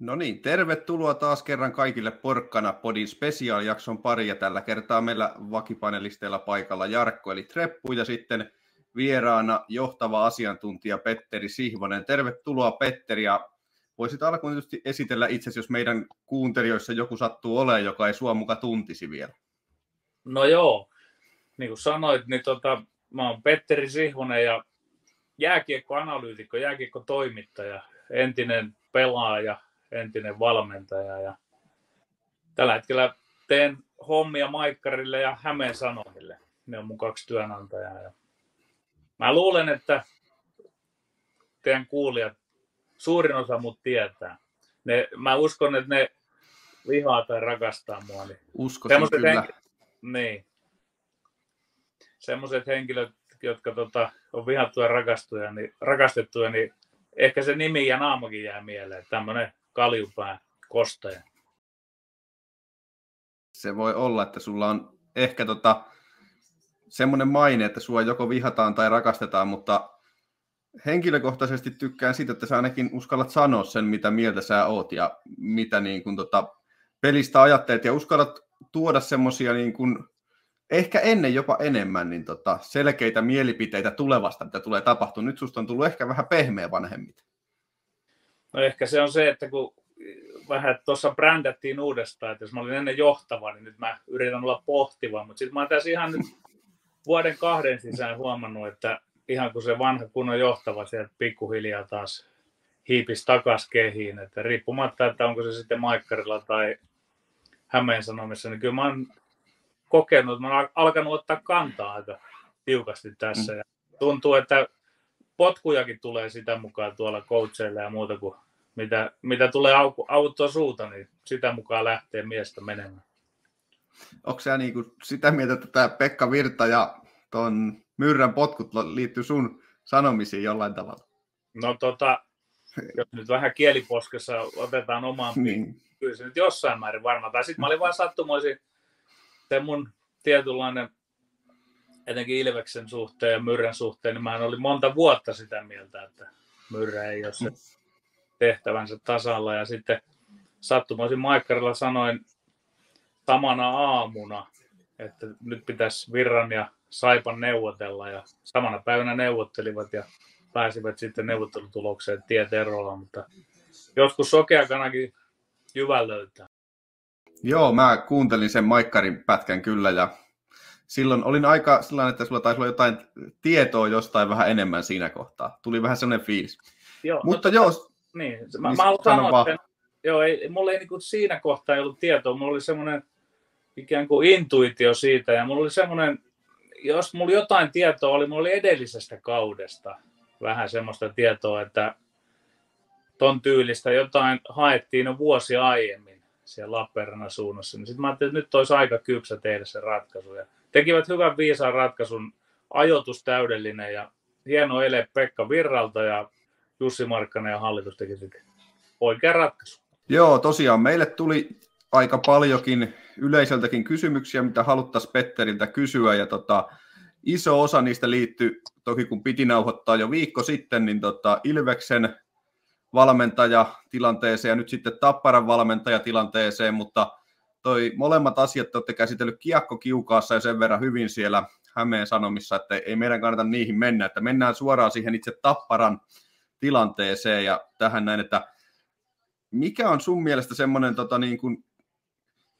No niin, tervetuloa taas kerran kaikille Porkkana Podin spesiaalijakson pari ja tällä kertaa meillä vakipanelisteilla paikalla Jarkko eli Treppu ja sitten vieraana johtava asiantuntija Petteri Sihvonen. Tervetuloa Petteri ja voisit alkuun tietysti esitellä itsesi, jos meidän kuuntelijoissa joku sattuu olemaan, joka ei sua muka tuntisi vielä. No joo, niin kuin sanoit, niin tota, mä oon Petteri Sihvonen ja jääkiekkoanalyytikko, jääkiekkotoimittaja, entinen pelaaja, entinen valmentaja ja tällä hetkellä teen hommia Maikkarille ja Hämeen Sanomille. Ne on mun kaksi työnantajaa. Ja mä luulen, että teidän kuulijat, suurin osa mut tietää. Ne, mä uskon, että ne vihaa tai rakastaa mua. Niin Uskoisin kyllä. Henki... Niin. Semmoiset henkilöt, jotka tota, on vihattuja ja rakastuja, niin, rakastettuja, niin ehkä se nimi ja naamakin jää mieleen. Tämmöinen kaljupää kostaja. Se voi olla, että sulla on ehkä tota, semmoinen maine, että sua joko vihataan tai rakastetaan, mutta henkilökohtaisesti tykkään siitä, että sä ainakin uskallat sanoa sen, mitä mieltä sä oot ja mitä niin kun, tota, pelistä ajattelet ja uskallat tuoda semmoisia niin kun, ehkä ennen jopa enemmän niin tota, selkeitä mielipiteitä tulevasta, mitä tulee tapahtumaan. Nyt susta on tullut ehkä vähän pehmeä vanhemmit. No ehkä se on se, että kun vähän tuossa brändättiin uudestaan, että jos mä olin ennen johtava, niin nyt mä yritän olla pohtiva, mutta sitten mä oon tässä ihan nyt vuoden kahden sisään huomannut, että ihan kun se vanha kunnon johtava sieltä pikkuhiljaa taas hiipisi takas kehiin, että riippumatta, että onko se sitten Maikkarilla tai Hämeen Sanomissa, niin kyllä mä oon kokenut, että mä oon alkanut ottaa kantaa aika tiukasti tässä. Ja tuntuu, että potkujakin tulee sitä mukaan tuolla coacheilla ja muuta kuin mitä, mitä tulee auttua suuta, niin sitä mukaan lähtee miestä menemään. Onko sä niin sitä mieltä, että tämä Pekka Virta ja ton Myrrän potkut liittyy sun sanomisiin jollain tavalla? No tota, jos nyt vähän kieliposkessa otetaan omaan niin. kyllä se nyt jossain määrin varmaan. Tai sitten mä olin vain sattumoisin se mun tietynlainen etenkin Ilveksen suhteen ja Myrrän suhteen, niin mä olin monta vuotta sitä mieltä, että Myrrä ei ole se tehtävänsä tasalla. Ja sitten sattumoisin Maikkarilla sanoin samana aamuna, että nyt pitäisi Virran ja Saipan neuvotella ja samana päivänä neuvottelivat ja pääsivät sitten neuvottelutulokseen tiet erolla, mutta joskus sokeakanakin jyvän löytää. Joo, mä kuuntelin sen Maikkarin pätkän kyllä ja silloin olin aika sellainen, että sulla taisi olla jotain tietoa jostain vähän enemmän siinä kohtaa. Tuli vähän sellainen fiilis. Joo, Mutta no, joo. Niin, mä, niin mä haluan sanoa, että joo, ei, mulla ei niin kuin siinä kohtaa ei ollut tietoa. Mulla oli semmoinen ikään kuin intuitio siitä ja mulla oli semmoinen, jos mulla jotain tietoa oli, mulla oli edellisestä kaudesta vähän semmoista tietoa, että ton tyylistä jotain haettiin jo vuosi aiemmin siellä Lappeenrannan suunnassa. Niin sitten mä ajattelin, että nyt olisi aika kypsä tehdä se ratkaisu. Ja tekivät hyvän viisaan ratkaisun, ajoitus täydellinen ja hieno ele Pekka Virralta ja Jussi Markkanen ja hallitus teki sitten oikea ratkaisu. Joo, tosiaan meille tuli aika paljonkin yleiseltäkin kysymyksiä, mitä haluttaisiin Petteriltä kysyä ja tota, iso osa niistä liittyy, toki kun piti nauhoittaa jo viikko sitten, niin tota, Ilveksen valmentajatilanteeseen ja nyt sitten Tapparan valmentajatilanteeseen, mutta toi molemmat asiat te olette käsitellyt kiukkaassa ja sen verran hyvin siellä Hämeen Sanomissa, että ei meidän kannata niihin mennä, että mennään suoraan siihen itse Tapparan tilanteeseen ja tähän näin, että mikä on sun mielestä semmoinen tota, niin kuin,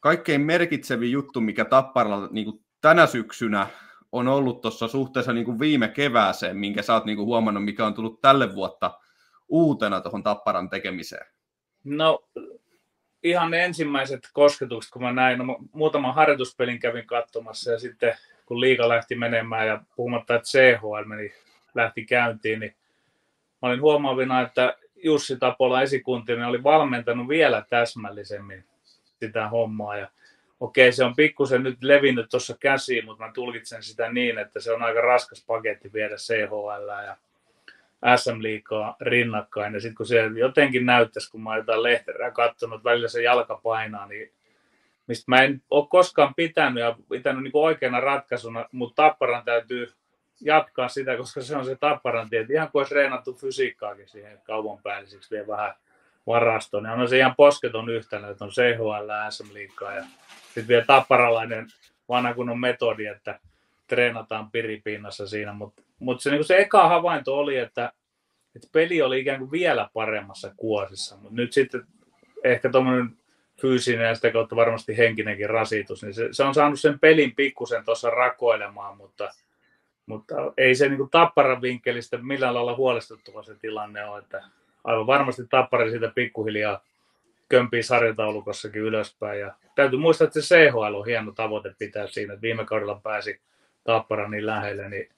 kaikkein merkitsevin juttu, mikä Tapparalla niin kuin tänä syksynä on ollut tuossa suhteessa niin kuin viime kevääseen, minkä sä oot niin kuin huomannut, mikä on tullut tälle vuotta uutena tuohon Tapparan tekemiseen? No ihan ne ensimmäiset kosketukset, kun mä näin, no, muutaman harjoituspelin kävin katsomassa ja sitten kun liiga lähti menemään ja puhumatta, että CHL meni, lähti käyntiin, niin mä olin huomaavina, että Jussi Tapola esikuntinen oli valmentanut vielä täsmällisemmin sitä hommaa ja okei, se on pikkusen nyt levinnyt tuossa käsiin, mutta mä tulkitsen sitä niin, että se on aika raskas paketti viedä CHL ja SM Liikaa rinnakkain. Ja sitten kun se jotenkin näyttäisi, kun mä jotain lehterää katsonut, välillä se jalka painaa, niin mistä mä en ole koskaan pitänyt ja pitänyt niin oikeana ratkaisuna, mutta Tapparan täytyy jatkaa sitä, koska se on se Tapparan tie. Ihan kuin olisi reenattu fysiikkaakin siihen kaupan päälliseksi vielä vähän varasto, niin on se ihan posketon yhtälö, että on CHL, SM Liigaa ja sitten vielä tapparalainen vanha kunnon metodi, että treenataan piripinnassa siinä, mutta mut se, niin se eka havainto oli, että, että peli oli ikään kuin vielä paremmassa kuosissa, mutta nyt sitten ehkä tuommoinen fyysinen ja sitä kautta varmasti henkinenkin rasitus, niin se, se on saanut sen pelin pikkusen tuossa rakoilemaan, mutta, mutta ei se niin tapparan vinkkelistä millään lailla huolestuttava se tilanne ole, että aivan varmasti tappari siitä pikkuhiljaa kömpii sarjataulukossakin ylöspäin. Ja täytyy muistaa, että se CHL on hieno tavoite pitää siinä, että viime kaudella pääsi Tappara niin lähelle, niin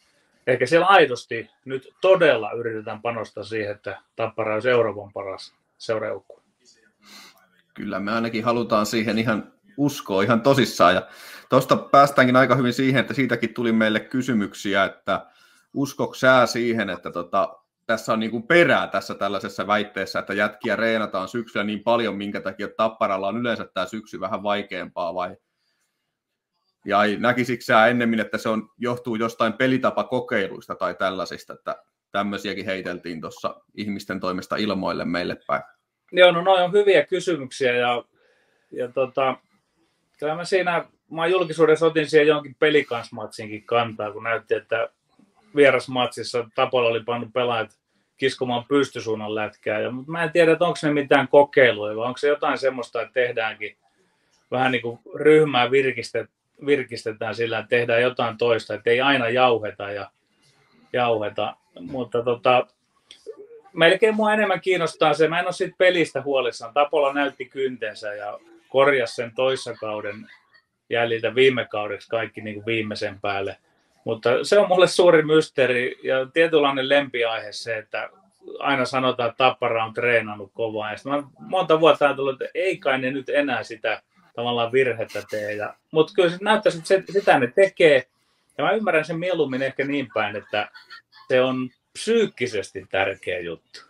ehkä siellä aidosti nyt todella yritetään panostaa siihen, että Tappara on Euroopan paras seurajoukku. Kyllä me ainakin halutaan siihen ihan uskoa ihan tosissaan. Ja tuosta päästäänkin aika hyvin siihen, että siitäkin tuli meille kysymyksiä, että uskoks sä siihen, että tota, tässä on niin kuin perää tässä tällaisessa väitteessä, että jätkiä reenataan syksyllä niin paljon, minkä takia Tapparalla on yleensä tämä syksy vähän vaikeampaa vai ja näkisikö sä ennemmin, että se on, johtuu jostain pelitapakokeiluista tai tällaisista, että tämmöisiäkin heiteltiin tuossa ihmisten toimesta ilmoille meille päin? Joo, no noin on hyviä kysymyksiä ja, ja tota, kyllä mä siinä, mä julkisuudessa otin siihen jonkin pelikansmatsinkin kantaa, kun näytti, että vierasmatsissa Tapola oli pannut pelaajat kiskomaan pystysuunnan lätkää. Ja, mutta mä en tiedä, että onko ne mitään kokeiluja vai onko se jotain semmoista, että tehdäänkin vähän niin kuin ryhmää virkistet, virkistetään sillä, että tehdään jotain toista, että ei aina jauheta ja jauheta. Mutta tota, melkein mua enemmän kiinnostaa se, mä en ole siitä pelistä huolissaan. Tapola näytti kyntensä ja korjasi sen toissakauden jäljiltä viime kaudeksi kaikki niin kuin viimeisen päälle – mutta se on mulle suuri mysteeri ja tietynlainen lempiaihe se, että aina sanotaan, että Tappara on treenannut kovaa. Ja mä monta vuotta ajatellut, että ei kai ne nyt enää sitä tavallaan virhettä tee. Ja, mutta kyllä se näyttäisi, että se, sitä ne tekee. Ja mä ymmärrän sen mieluummin ehkä niin päin, että se on psyykkisesti tärkeä juttu.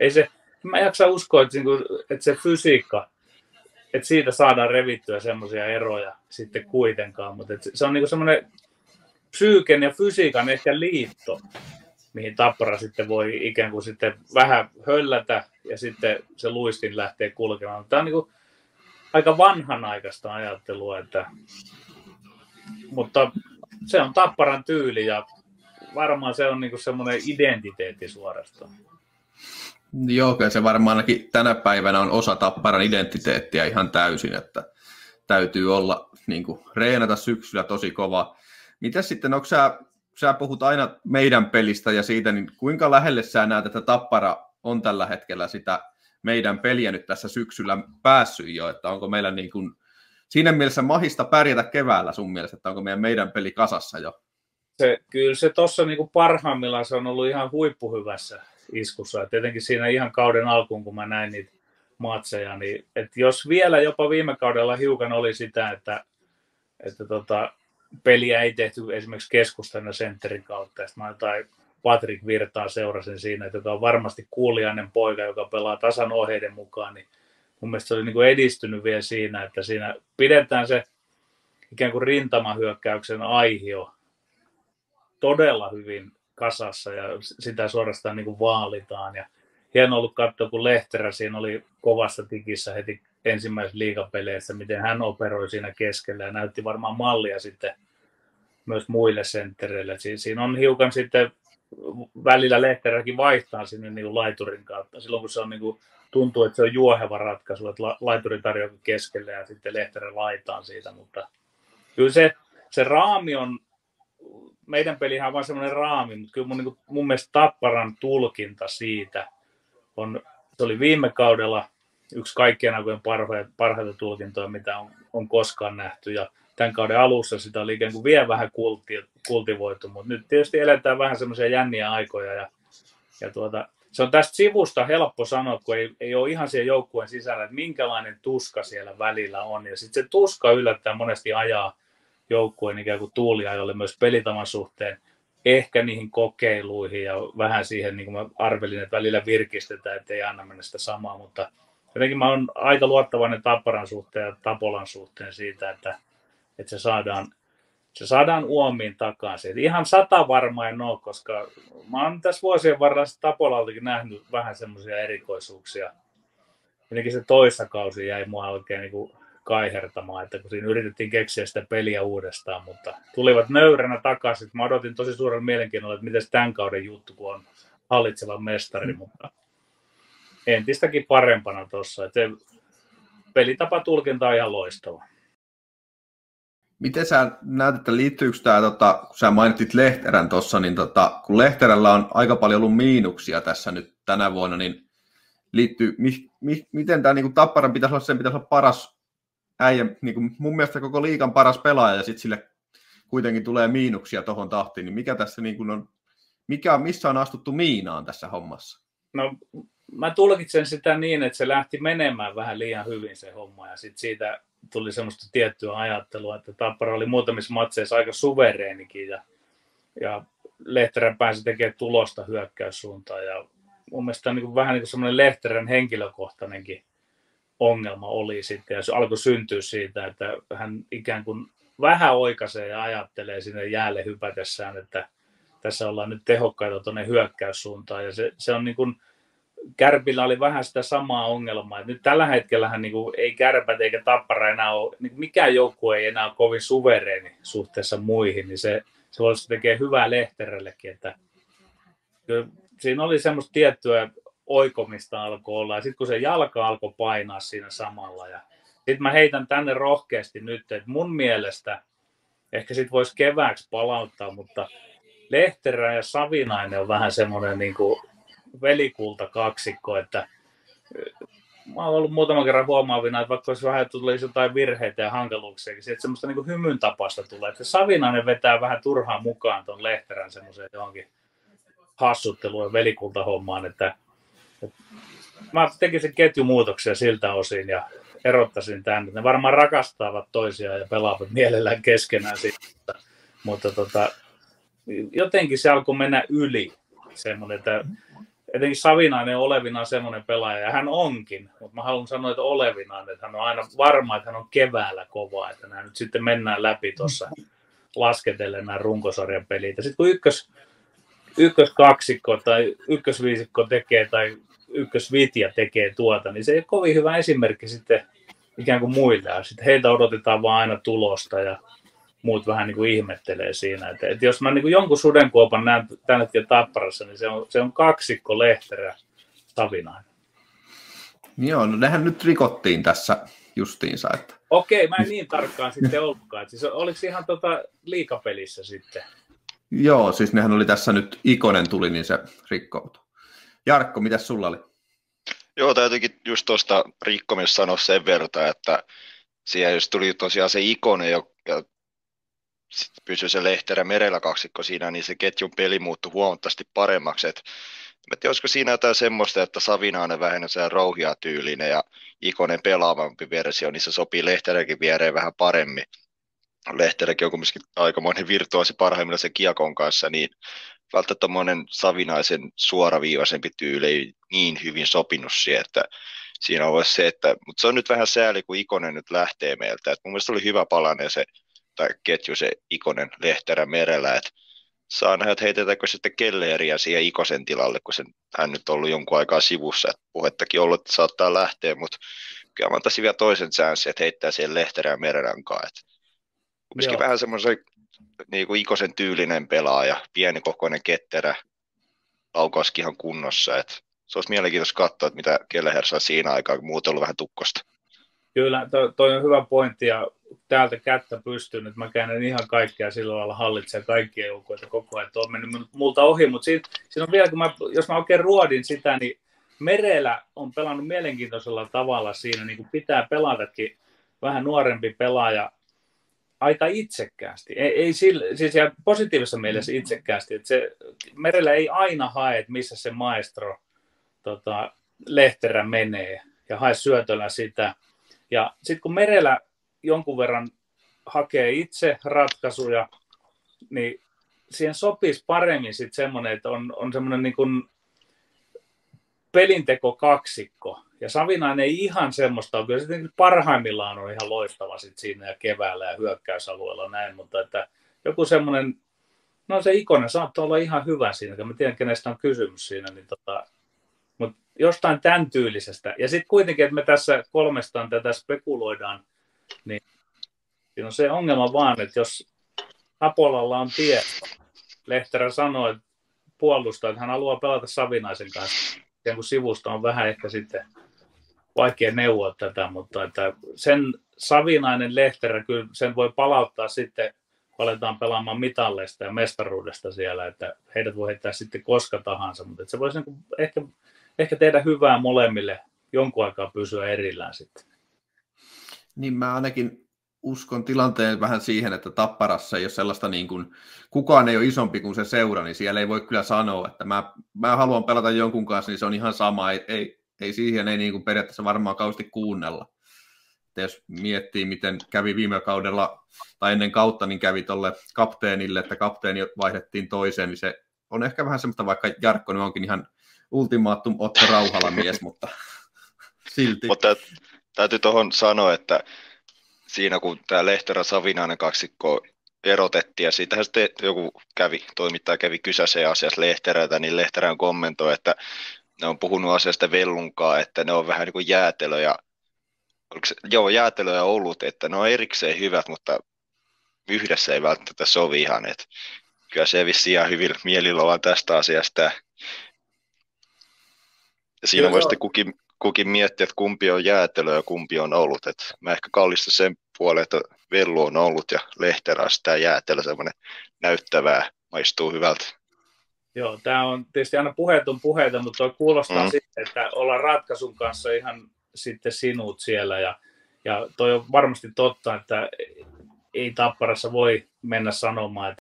Ei se, mä jaksa uskoa, että, niinku, että se fysiikka, että siitä saadaan revittyä semmoisia eroja sitten kuitenkaan, mutta se on niin semmoinen psyyken ja fysiikan ehkä liitto, mihin Tappara sitten voi ikään kuin sitten vähän höllätä ja sitten se luistin lähtee kulkemaan. Tämä on niin kuin aika vanhanaikaista ajattelua, että, mutta se on Tapparan tyyli ja varmaan se on niin kuin semmoinen identiteetti suorastaan. Joo, kyllä se varmaan ainakin tänä päivänä on osa Tapparan identiteettiä ihan täysin, että täytyy olla niin kuin, reenata syksyllä tosi kova mitä sitten, onko sä, sä puhut aina meidän pelistä ja siitä, niin kuinka lähelle sä näet, että Tappara on tällä hetkellä sitä meidän peliä nyt tässä syksyllä päässyt jo, että onko meillä niin kuin, siinä mielessä mahista pärjätä keväällä sun mielestä, että onko meidän meidän peli kasassa jo? Se, kyllä se tuossa niin parhaimmillaan se on ollut ihan huippuhyvässä iskussa. Et tietenkin siinä ihan kauden alkuun, kun mä näin niitä matseja, niin et jos vielä jopa viime kaudella hiukan oli sitä, että, että tota, peliä ei tehty esimerkiksi keskustan ja sentterin kautta. Ja mä jotain Patrick Virtaa seurasin siinä, että joka on varmasti kuulijainen poika, joka pelaa tasan ohjeiden mukaan, niin mun mielestä se oli niin kuin edistynyt vielä siinä, että siinä pidetään se ikään kuin rintamahyökkäyksen aihio todella hyvin kasassa ja sitä suorastaan niin kuin vaalitaan. Ja hieno ollut katsoa, kun Lehterä siinä oli kovassa tikissä heti ensimmäisessä liigapeleissä, miten hän operoi siinä keskellä ja näytti varmaan mallia sitten myös muille senttereille. Siinä on hiukan sitten välillä Lehteräkin vaihtaa sinne niin laiturin kautta. Silloin kun se on niin kuin, tuntuu, että se on juoheva ratkaisu, että laituri tarjoaa keskelle ja sitten Lehterä laitaan siitä, mutta kyllä se, se raami on, meidän pelihän on vain semmoinen raami, mutta kyllä mun, niin kuin, mun mielestä Tapparan tulkinta siitä on, se oli viime kaudella yksi kaikkien aikojen parhaita, parhaita tulkintoja, mitä on, on koskaan nähty. Ja tämän kauden alussa sitä oli ikään kuin vielä vähän kulti, kultivoitu, mutta nyt tietysti eletään vähän semmoisia jänniä aikoja. Ja, ja tuota, se on tästä sivusta helppo sanoa, kun ei, ei ole ihan siellä joukkueen sisällä, että minkälainen tuska siellä välillä on. Ja sitten se tuska yllättää monesti ajaa joukkueen ikään kuin tuuliajolle myös pelitavan suhteen ehkä niihin kokeiluihin ja vähän siihen, niin kuin mä arvelin, että välillä virkistetään, että ei anna mennä sitä samaa, mutta jotenkin mä oon aika luottavainen Tapparan suhteen ja Tapolan suhteen siitä, että, että se saadaan, se saadaan uomiin takaisin. Et ihan sata varma en ole, koska mä oon tässä vuosien varrella Tapolaltakin nähnyt vähän semmoisia erikoisuuksia. jotenkin se toissa kausi jäi mua oikein niin kuin kaihertamaan, että kun siinä yritettiin keksiä sitä peliä uudestaan, mutta tulivat nöyränä takaisin. Mä odotin tosi suurella mielenkiinnolla, että miten tämän kauden juttu, kun on hallitseva mestari, mutta entistäkin parempana tuossa. Pelitapa tulkinta on ihan loistava. Miten sä näet, että liittyykö tämä, tota, kun sä mainitsit Lehterän tuossa, niin tota, kun Lehterällä on aika paljon ollut miinuksia tässä nyt tänä vuonna, niin liittyy, mi, mi, miten tämä niin Tapparan pitäisi olla, sen pitäisi olla paras äijä, niin kuin mun mielestä koko liikan paras pelaaja, ja sitten sille kuitenkin tulee miinuksia tuohon tahtiin, niin mikä tässä niin kuin on, mikä, missä on astuttu miinaan tässä hommassa? No mä tulkitsen sitä niin, että se lähti menemään vähän liian hyvin se homma, ja sitten siitä tuli semmoista tiettyä ajattelua, että Tappara oli muutamissa matseissa aika suvereenikin, ja, ja Lehterän pääsi tekemään tulosta hyökkäyssuuntaan, ja mun mielestä niin kuin, vähän niin kuin semmoinen Lehterän henkilökohtainenkin ongelma oli sitten, ja se alkoi syntyä siitä, että hän ikään kuin vähän oikaisee ja ajattelee sinne jäälle hypätessään, että tässä ollaan nyt tehokkaita tuonne hyökkäyssuuntaan, ja se, se on niin kuin, Kärpillä oli vähän sitä samaa ongelmaa. Nyt tällä hetkellä niin kuin, ei Kärpät eikä Tappara enää ole, niin mikään joukkue ei enää ole kovin suvereeni suhteessa muihin, niin se, se voisi tekee hyvää Lehterellekin, että siinä oli semmoista tiettyä oikomista alkoi olla. Ja sitten kun se jalka alkoi painaa siinä samalla. Ja sitten mä heitän tänne rohkeasti nyt, että mun mielestä ehkä sitten voisi kevääksi palauttaa, mutta Lehterä ja Savinainen on vähän semmoinen niin kuin velikulta kaksikko, että mä oon ollut muutaman kerran huomaavina, että vaikka olisi vähän tulisi jotain virheitä ja hankaluuksia, niin että semmoista niin hymyn tapasta tulee. Että Savinainen vetää vähän turhaan mukaan tuon Lehterän semmoiseen johonkin hassutteluun ja velikultahommaan, että mä tekisin ketjumuutoksia siltä osin ja erottaisin tämän. Ne varmaan rakastavat toisiaan ja pelaavat mielellään keskenään siitä. Mutta tota, jotenkin se alkoi mennä yli. Semmoinen, että etenkin Savinainen Olevina semmoinen pelaaja, ja hän onkin, mutta mä haluan sanoa, että Olevinainen, että hän on aina varma, että hän on keväällä kova, että nämä nyt sitten mennään läpi tuossa lasketellen nämä runkosarjan pelit. Ja sitten kun ykkös, ykköskaksikko tai ykkösviisikko tekee tai ykkösvitja tekee tuota, niin se ei ole kovin hyvä esimerkki sitten ikään kuin muille. Sitten heiltä odotetaan vaan aina tulosta ja muut vähän niin kuin ihmettelee siinä. Että, että jos mä niin kuin jonkun sudenkuopan näen tällä hetkellä Tapparassa, niin se on, se on kaksikko Lehterä Savinainen. Joo, no nehän nyt rikottiin tässä justiinsa. Että... Okei, mä en niin tarkkaan sitten ollutkaan. Siis oliko ihan tota liikapelissä sitten? Joo, siis nehän oli tässä nyt Ikonen tuli, niin se rikkoutui. Jarkko, mitä sulla oli? Joo, täytyykin just tuosta rikkomista sanoa sen verran, että siellä jos tuli tosiaan se Ikonen ja, ja sitten pysyi se Lehterä merellä kaksikko siinä, niin se ketjun peli muuttui huomattavasti paremmaksi. Et, mä tiedän, olisiko siinä jotain semmoista, että Savinainen vähennä se rouhia tyylinen ja Ikonen pelaavampi versio, niin se sopii Lehteräkin viereen vähän paremmin. Lehteräkin on kumminkin aikamoinen virtuosi parhaimmillaan sen kiekon kanssa, niin välttämättä tuommoinen Savinaisen suoraviivaisempi tyyli ei niin hyvin sopinut siihen, että siinä on se, että, mutta se on nyt vähän sääli, kun Ikonen nyt lähtee meiltä. Et mun mielestä oli hyvä palanen se tai ketju se Ikonen Lehterä merellä, että saa nähdä, että heitetäänkö sitten Kelleriä siihen Ikosen tilalle, kun sen, hän nyt on ollut jonkun aikaa sivussa, että puhettakin ollut, että saattaa lähteä, mutta kyllä mä antaisin vielä toisen chanssin, että heittää siihen Lehterä merellä kanssa. Kumminkin vähän semmoisen niin kuin Ikosen tyylinen pelaaja, pieni kokoinen ketterä, laukauskin ihan kunnossa, että se olisi mielenkiintoista katsoa, että mitä Kelleher saa siinä aikaa, kun muut on ollut vähän tukkosta. Kyllä, toi, toi on hyvä pointti ja täältä kättä pystyyn, että mä käännän ihan kaikkea sillä lailla hallitsen kaikkia joukkueita koko ajan, on mennyt multa ohi, mutta siinä, siinä on vielä, kun mä, jos mä oikein ruodin sitä, niin Merellä on pelannut mielenkiintoisella tavalla siinä, niin kuin pitää pelatakin vähän nuorempi pelaaja aika itsekkäästi. Ei, ei sillä, siis ja positiivisessa mielessä itsekkäästi, että se, Merellä ei aina hae, että missä se maestro tota, Lehterä menee ja hae syötöllä sitä. Ja sitten kun Merellä jonkun verran hakee itse ratkaisuja, niin siihen sopisi paremmin sitten semmoinen, että on, on semmoinen niin kuin pelinteko kaksikko. Ja Savinainen ei ihan semmoista ole. Kyllä se parhaimmillaan on ihan loistava sit siinä ja keväällä ja hyökkäysalueella näin, mutta että joku semmoinen, no se Ikonen saattaa olla ihan hyvä siinä, mä tiedän kenestä on kysymys siinä, niin tota, Mutta jostain tämän tyylisestä. Ja sitten kuitenkin, että me tässä kolmestaan tätä spekuloidaan, niin siinä on se ongelma vaan, että jos Apolalla on tieto, Lehterä sanoi, että puolustaa, että hän haluaa pelata Savinaisen kanssa. Ja kun sivusta on vähän ehkä sitten vaikea neuvoa tätä, mutta että sen Savinainen Lehterä kyllä sen voi palauttaa sitten, aletaan pelaamaan mitalleista ja mestaruudesta siellä, että heidät voi heittää sitten koska tahansa, mutta se voisi niin ehkä, ehkä tehdä hyvää molemmille jonkun aikaa pysyä erillään sitten. Niin mä ainakin uskon tilanteen vähän siihen, että Tapparassa ei ole sellaista niin kuin, kukaan ei ole isompi kuin se seura, niin siellä ei voi kyllä sanoa, että mä, mä haluan pelata jonkun kanssa, niin se on ihan sama, ei, ei, ei siihen ei niin kuin periaatteessa varmaan kausti kuunnella. Että jos miettii, miten kävi viime kaudella, tai ennen kautta, niin kävi tuolle kapteenille, että kapteeni vaihdettiin toiseen, niin se on ehkä vähän semmoista, vaikka Jarkko nyt onkin ihan ultimaattum Otto Rauhala mies, mutta silti. Mutta täytyy tuohon sanoa, että siinä kun tämä Lehterä Savinainen kaksikko erotettiin ja siitähän sitten joku kävi, toimittaja kävi kysäseen asiassa Lehterältä, niin Lehterän kommentoi, että ne on puhunut asiasta Vellunkaa, että ne on vähän niin kuin jäätelö ja se, joo, jäätelö ja olut, että ne on erikseen hyvät, mutta yhdessä ei välttämättä sovi ihan, että kyllä se vissiin ihan hyvin mielillä ollaan tästä asiasta. Ja siinä voi sitten kukin, kukin miettiä, että kumpi on jäätelö ja kumpi on ollut. Et mä ehkä kallistan sen puoleen, että Vellu on ollut ja Lehterä sitä jäätelö semmoinen näyttävää, maistuu hyvältä. Joo, tämä on tietysti aina puheet on puheita, mutta tuo kuulostaa mm. sitten, että ollaan ratkaisun kanssa ihan sitten sinut siellä. Ja, ja toi on varmasti totta, että ei Tapparassa voi mennä sanomaan, että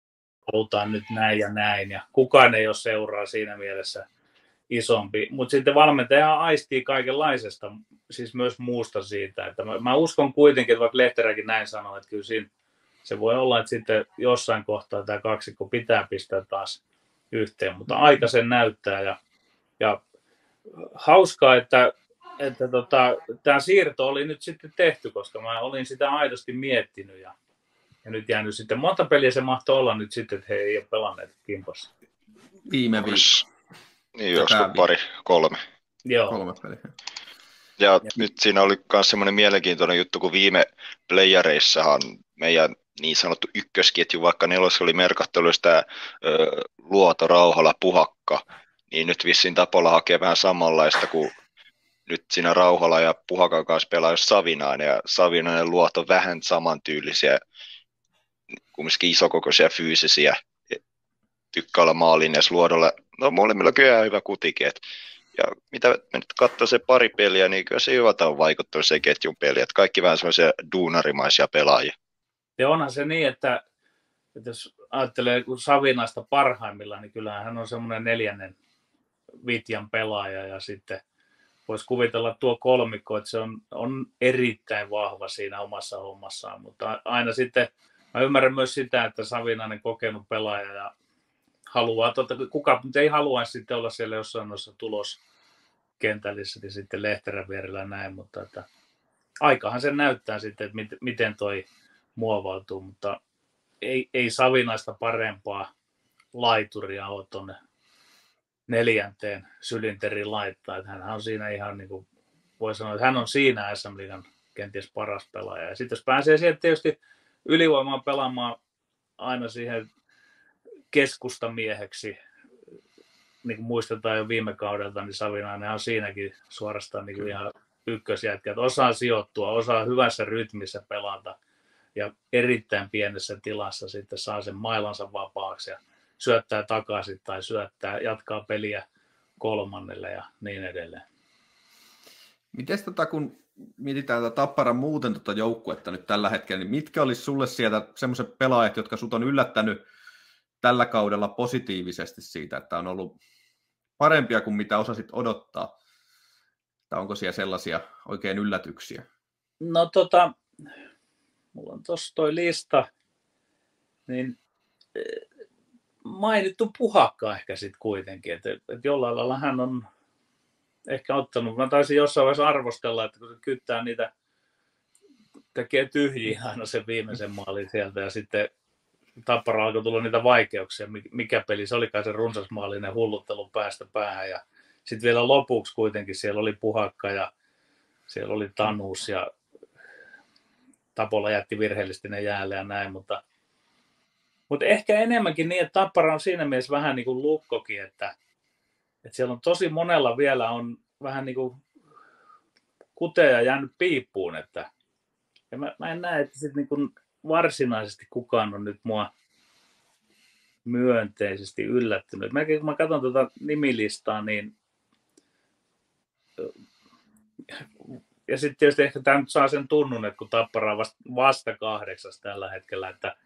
halutaan nyt näin ja näin. Ja kukaan ei ole seuraa siinä mielessä isompi. Mutta sitten valmentaja aistii kaikenlaisesta, siis myös muusta siitä. Että mä, mä uskon kuitenkin, että vaikka Lehteräkin näin sanoo, että kyllä siinä se voi olla, että sitten jossain kohtaa tämä kaksikko pitää pistää taas yhteen, mutta aika sen näyttää ja, ja hauskaa, että, että tota, tämä siirto oli nyt sitten tehty, koska mä olin sitä aidosti miettinyt ja, ja nyt jäänyt sitten, monta peliä se mahtoi olla nyt sitten, että he ei ole pelanneet kimpassa. Viime viikolla. Niin, olisiko pari, kolme. Joo. Kolme peliä. Ja, ja nyt siinä oli myös semmoinen mielenkiintoinen juttu, kun viime playereissahan meidän niin sanottu ykkösketju, vaikka nelos oli merkatteluista luoto, rauhalla, puhakka, niin nyt vissiin Tapolla hakee vähän samanlaista kuin nyt siinä rauhalla ja puhakan kanssa pelaa jos Savinainen, ja Savinainen luoto vähän samantyylisiä, kumminkin isokokoisia fyysisiä, tykkää olla maalinnes luodolla. No molemmilla kyllä hyvä kutikin, et, ja mitä me nyt katsoo se pari peliä, niin kyllä se hyvä on vaikuttanut se ketjun peli, että kaikki vähän semmoisia duunarimaisia pelaajia. Ja onhan se niin, että, että jos ajattelee Savinaista parhaimmillaan, niin kyllähän hän on semmoinen neljännen Vitjan pelaaja ja sitten voisi kuvitella tuo kolmikko, että se on, on erittäin vahva siinä omassa hommassaan, mutta aina sitten mä ymmärrän myös sitä, että Savinainen kokenut pelaaja ja haluaa, totta, kuka nyt ei haluaisi sitten olla siellä jossain noissa tuloskentällissä, niin sitten Lehterän vierellä näin, mutta että aikahan sen näyttää sitten, että miten toi muovautuu, mutta ei, ei Savinaista parempaa laituria ole tuonne neljänteen sylinterin laittaa. Että hän on siinä ihan niin kuin, voi sanoa, että hän on siinä SM Liigan kenties paras pelaaja. Ja sitten jos pääsee siihen tietysti ylivoimaan pelaamaan aina siihen keskustamieheksi, niin kuin muistetaan jo viime kaudelta, niin Savinainen on siinäkin suorastaan niin kuin ihan ykkösjätkä, että osaa sijoittua, osaa hyvässä rytmissä pelata ja erittäin pienessä tilassa sitten saa sen mailansa vapaaksi ja syöttää takaisin tai syöttää, jatkaa peliä kolmannelle ja niin edelleen. Miten tota, kun mietitään tätä Tapparan muuten tuota joukkuetta nyt tällä hetkellä, niin mitkä olisi sulle sieltä semmoiset pelaajat, jotka sut on yllättänyt tällä kaudella positiivisesti siitä, että on ollut parempia kuin mitä osasit odottaa? Tai onko siellä sellaisia oikein yllätyksiä? No tota, mulla on tuossa toi lista, niin eh, mainittu puhakka ehkä sitten kuitenkin, että, että jollain lailla hän on ehkä ottanut, mä taisin jossain vaiheessa arvostella, että kun se kyttää niitä, tekee tyhjiä aina sen viimeisen maalin sieltä ja sitten Tappara alkoi tulla niitä vaikeuksia, mikä peli se olikaan se runsasmaallinen hulluttelu päästä päähän. Ja sitten vielä lopuksi kuitenkin siellä oli Puhakka ja siellä oli Tanus ja Tapola jätti virheellisesti ne jäälle ja näin, mutta, mutta ehkä enemmänkin niin, että Tappara on siinä mielessä vähän niin kuin lukkokin, että, että siellä on tosi monella vielä on vähän niin kuin kuteja jäänyt piippuun, että ja mä, mä en näe, että sit niin kuin varsinaisesti kukaan on nyt mua myönteisesti yllättynyt. Mä, kun mä katson tuota nimilistaa, niin ja sitten tietysti ehkä tämä nyt saa sen tunnun, että kun Tappara vasta, vasta kahdeksas tällä hetkellä, että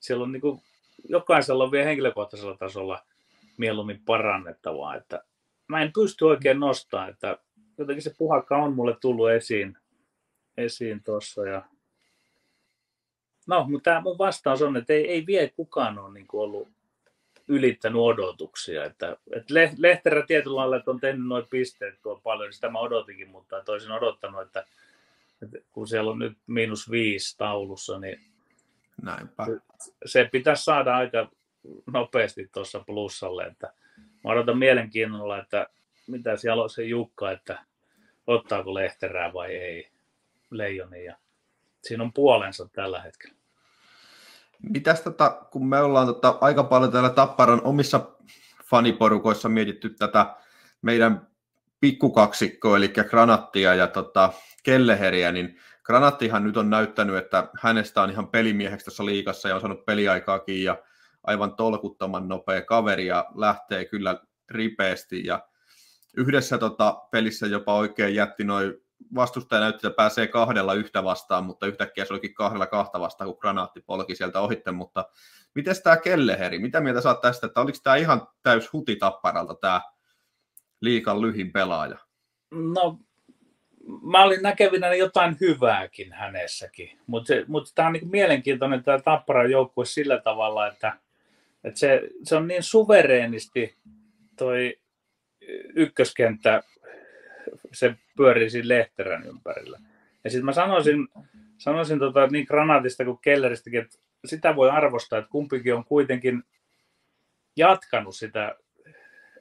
siellä on niin kuin, jokaisella on vielä henkilökohtaisella tasolla mieluummin parannettavaa, että mä en pysty oikein nostamaan, että jotenkin se puhakka on mulle tullut esiin, esiin tuossa ja No, mutta tämä mun vastaus on, että ei, ei vie kukaan ole niin kuin ollut ylittänyt odotuksia. Että, että Lehterä tietyllä lailla että on tehnyt noin pisteet tuo paljon, niin sitä mä odotinkin, mutta toisin odottanut, että, että kun siellä on nyt miinus viisi taulussa, niin Näinpä. se pitäisi saada aika nopeasti tuossa plussalle. Että mä odotan mielenkiinnolla, että mitä siellä on se Jukka, että ottaako Lehterää vai ei Leijoni. Ja siinä on puolensa tällä hetkellä. Mitäs tota, kun me ollaan tota, aika paljon täällä Tapparan omissa faniporukoissa mietitty tätä meidän pikkukaksikkoa, eli Granattia ja tota, Kelleheriä, niin Granattihan nyt on näyttänyt, että hänestä on ihan pelimieheksi tässä liikassa ja on saanut peliaikaakin ja aivan tolkuttoman nopea kaveri ja lähtee kyllä ripeästi ja yhdessä tota, pelissä jopa oikein jätti noin vastustaja näytti, että pääsee kahdella yhtä vastaan, mutta yhtäkkiä se olikin kahdella kahta vastaan, kun granaatti polki sieltä ohitte, mutta miten tämä Kelleheri, mitä mieltä saat tästä, että oliko tämä ihan täys huti tapparalta tämä liikan lyhin pelaaja? No, mä olin näkevinä jotain hyvääkin hänessäkin, mutta, mutta tämä on niin mielenkiintoinen tämä Tapparan joukkue sillä tavalla, että, että se, se on niin suvereenisti toi ykköskenttä se pyörii siinä Lehterän ympärillä. Ja sitten mä sanoisin, sanoisin tota, niin Granatista kuin Kelleristäkin, että sitä voi arvostaa, että kumpikin on kuitenkin jatkanut sitä,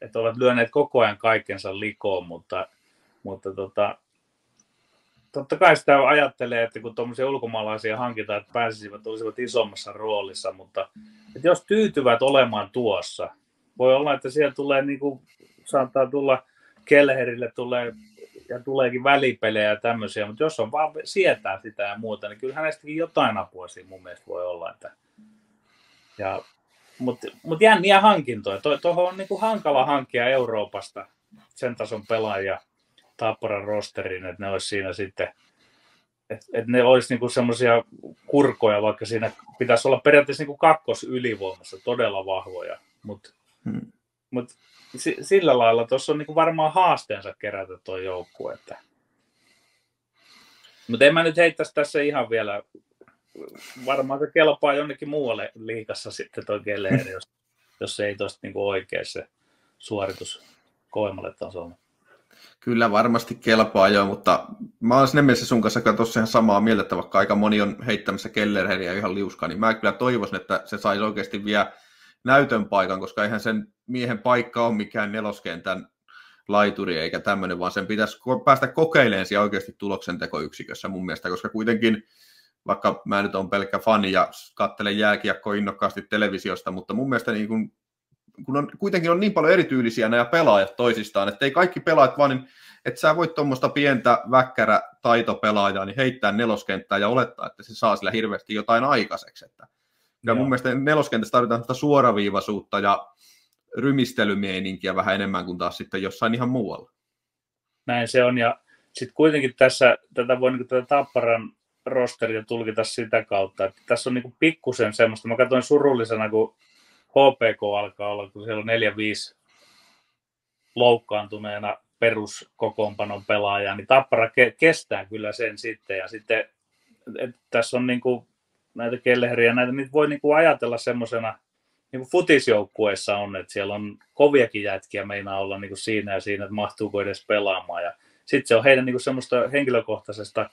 että ovat lyöneet koko ajan kaikkensa likoon, mutta, mutta tota, totta kai sitä ajattelee, että kun tuommoisia ulkomaalaisia hankitaan, että pääsisivät, olisivat isommassa roolissa, mutta että jos tyytyvät olemaan tuossa, voi olla, että siellä tulee, niin kuin, saattaa tulla Kelherille tulee ja tuleekin välipelejä ja tämmöisiä, mutta jos on vaan sietää sitä ja muuta, niin kyllä hänestäkin jotain apua siinä mun mielestä voi olla. Että... Ja, mutta mut jänniä hankintoja. Tuohon on niinku hankala hankkia Euroopasta sen tason pelaajia Tapparan rosteriin, että ne olisi siinä sitten, että et ne olisi niinku semmoisia kurkoja, vaikka siinä pitäisi olla periaatteessa niinku kakkos ylivoimassa todella vahvoja, mutta hmm. Mut sillä lailla tuossa on niin varmaan haasteensa kerätä tuo joukkue. Mutta en mä nyt heittäisi tässä ihan vielä, varmaan se kelpaa jonnekin muualle liikassa sitten tuo Gelleri, jos, jos ei tuosta niin oikein se suoritus koemalle tasolle. Kyllä varmasti kelpaa jo, mutta mä olen sinne mielessä sun kanssa tuossa ihan samaa mieltä, että vaikka aika moni on heittämässä Kellerheriä ihan liuskaa, niin mä kyllä toivoisin, että se saisi oikeasti vielä näytön paikan, koska eihän sen miehen paikka ole mikään neloskentän laituri eikä tämmöinen, vaan sen pitäisi päästä kokeilemaan siellä oikeasti tuloksentekoyksikössä mun mielestä, koska kuitenkin vaikka mä nyt on pelkkä fani ja katselen jääkiekkoa innokkaasti televisiosta, mutta mun mielestä niin kun, kun on, kuitenkin on niin paljon erityylisiä nämä pelaajat toisistaan, että ei kaikki pelaajat vaan, niin, että sä voit tuommoista pientä väkkärä taitopelaajaa niin heittää neloskenttää ja olettaa, että se saa sillä hirveästi jotain aikaiseksi. Että ja mun mielestä neloskentässä tarvitaan suoraviivaisuutta ja rymistelymieninkiä vähän enemmän kuin taas sitten jossain ihan muualla. Näin se on, ja sitten kuitenkin tässä, tätä voi niin tätä Tapparan rosteria tulkita sitä kautta, että tässä on niin pikkusen semmoista, mä katsoin surullisena, kun HPK alkaa olla, kun siellä on neljä viisi loukkaantuneena peruskokoonpanon pelaajaa, niin Tappara ke- kestää kyllä sen sitten, ja sitten että tässä on niin kuin näitä kelleheriä, näitä niitä voi niin kuin ajatella semmoisena, niin kuin futisjoukkueessa on, että siellä on koviakin jätkiä meinaa olla niin kuin siinä ja siinä, että mahtuuko edes pelaamaan. Ja sitten se on heidän niin kuin semmoista henkilökohtaisesta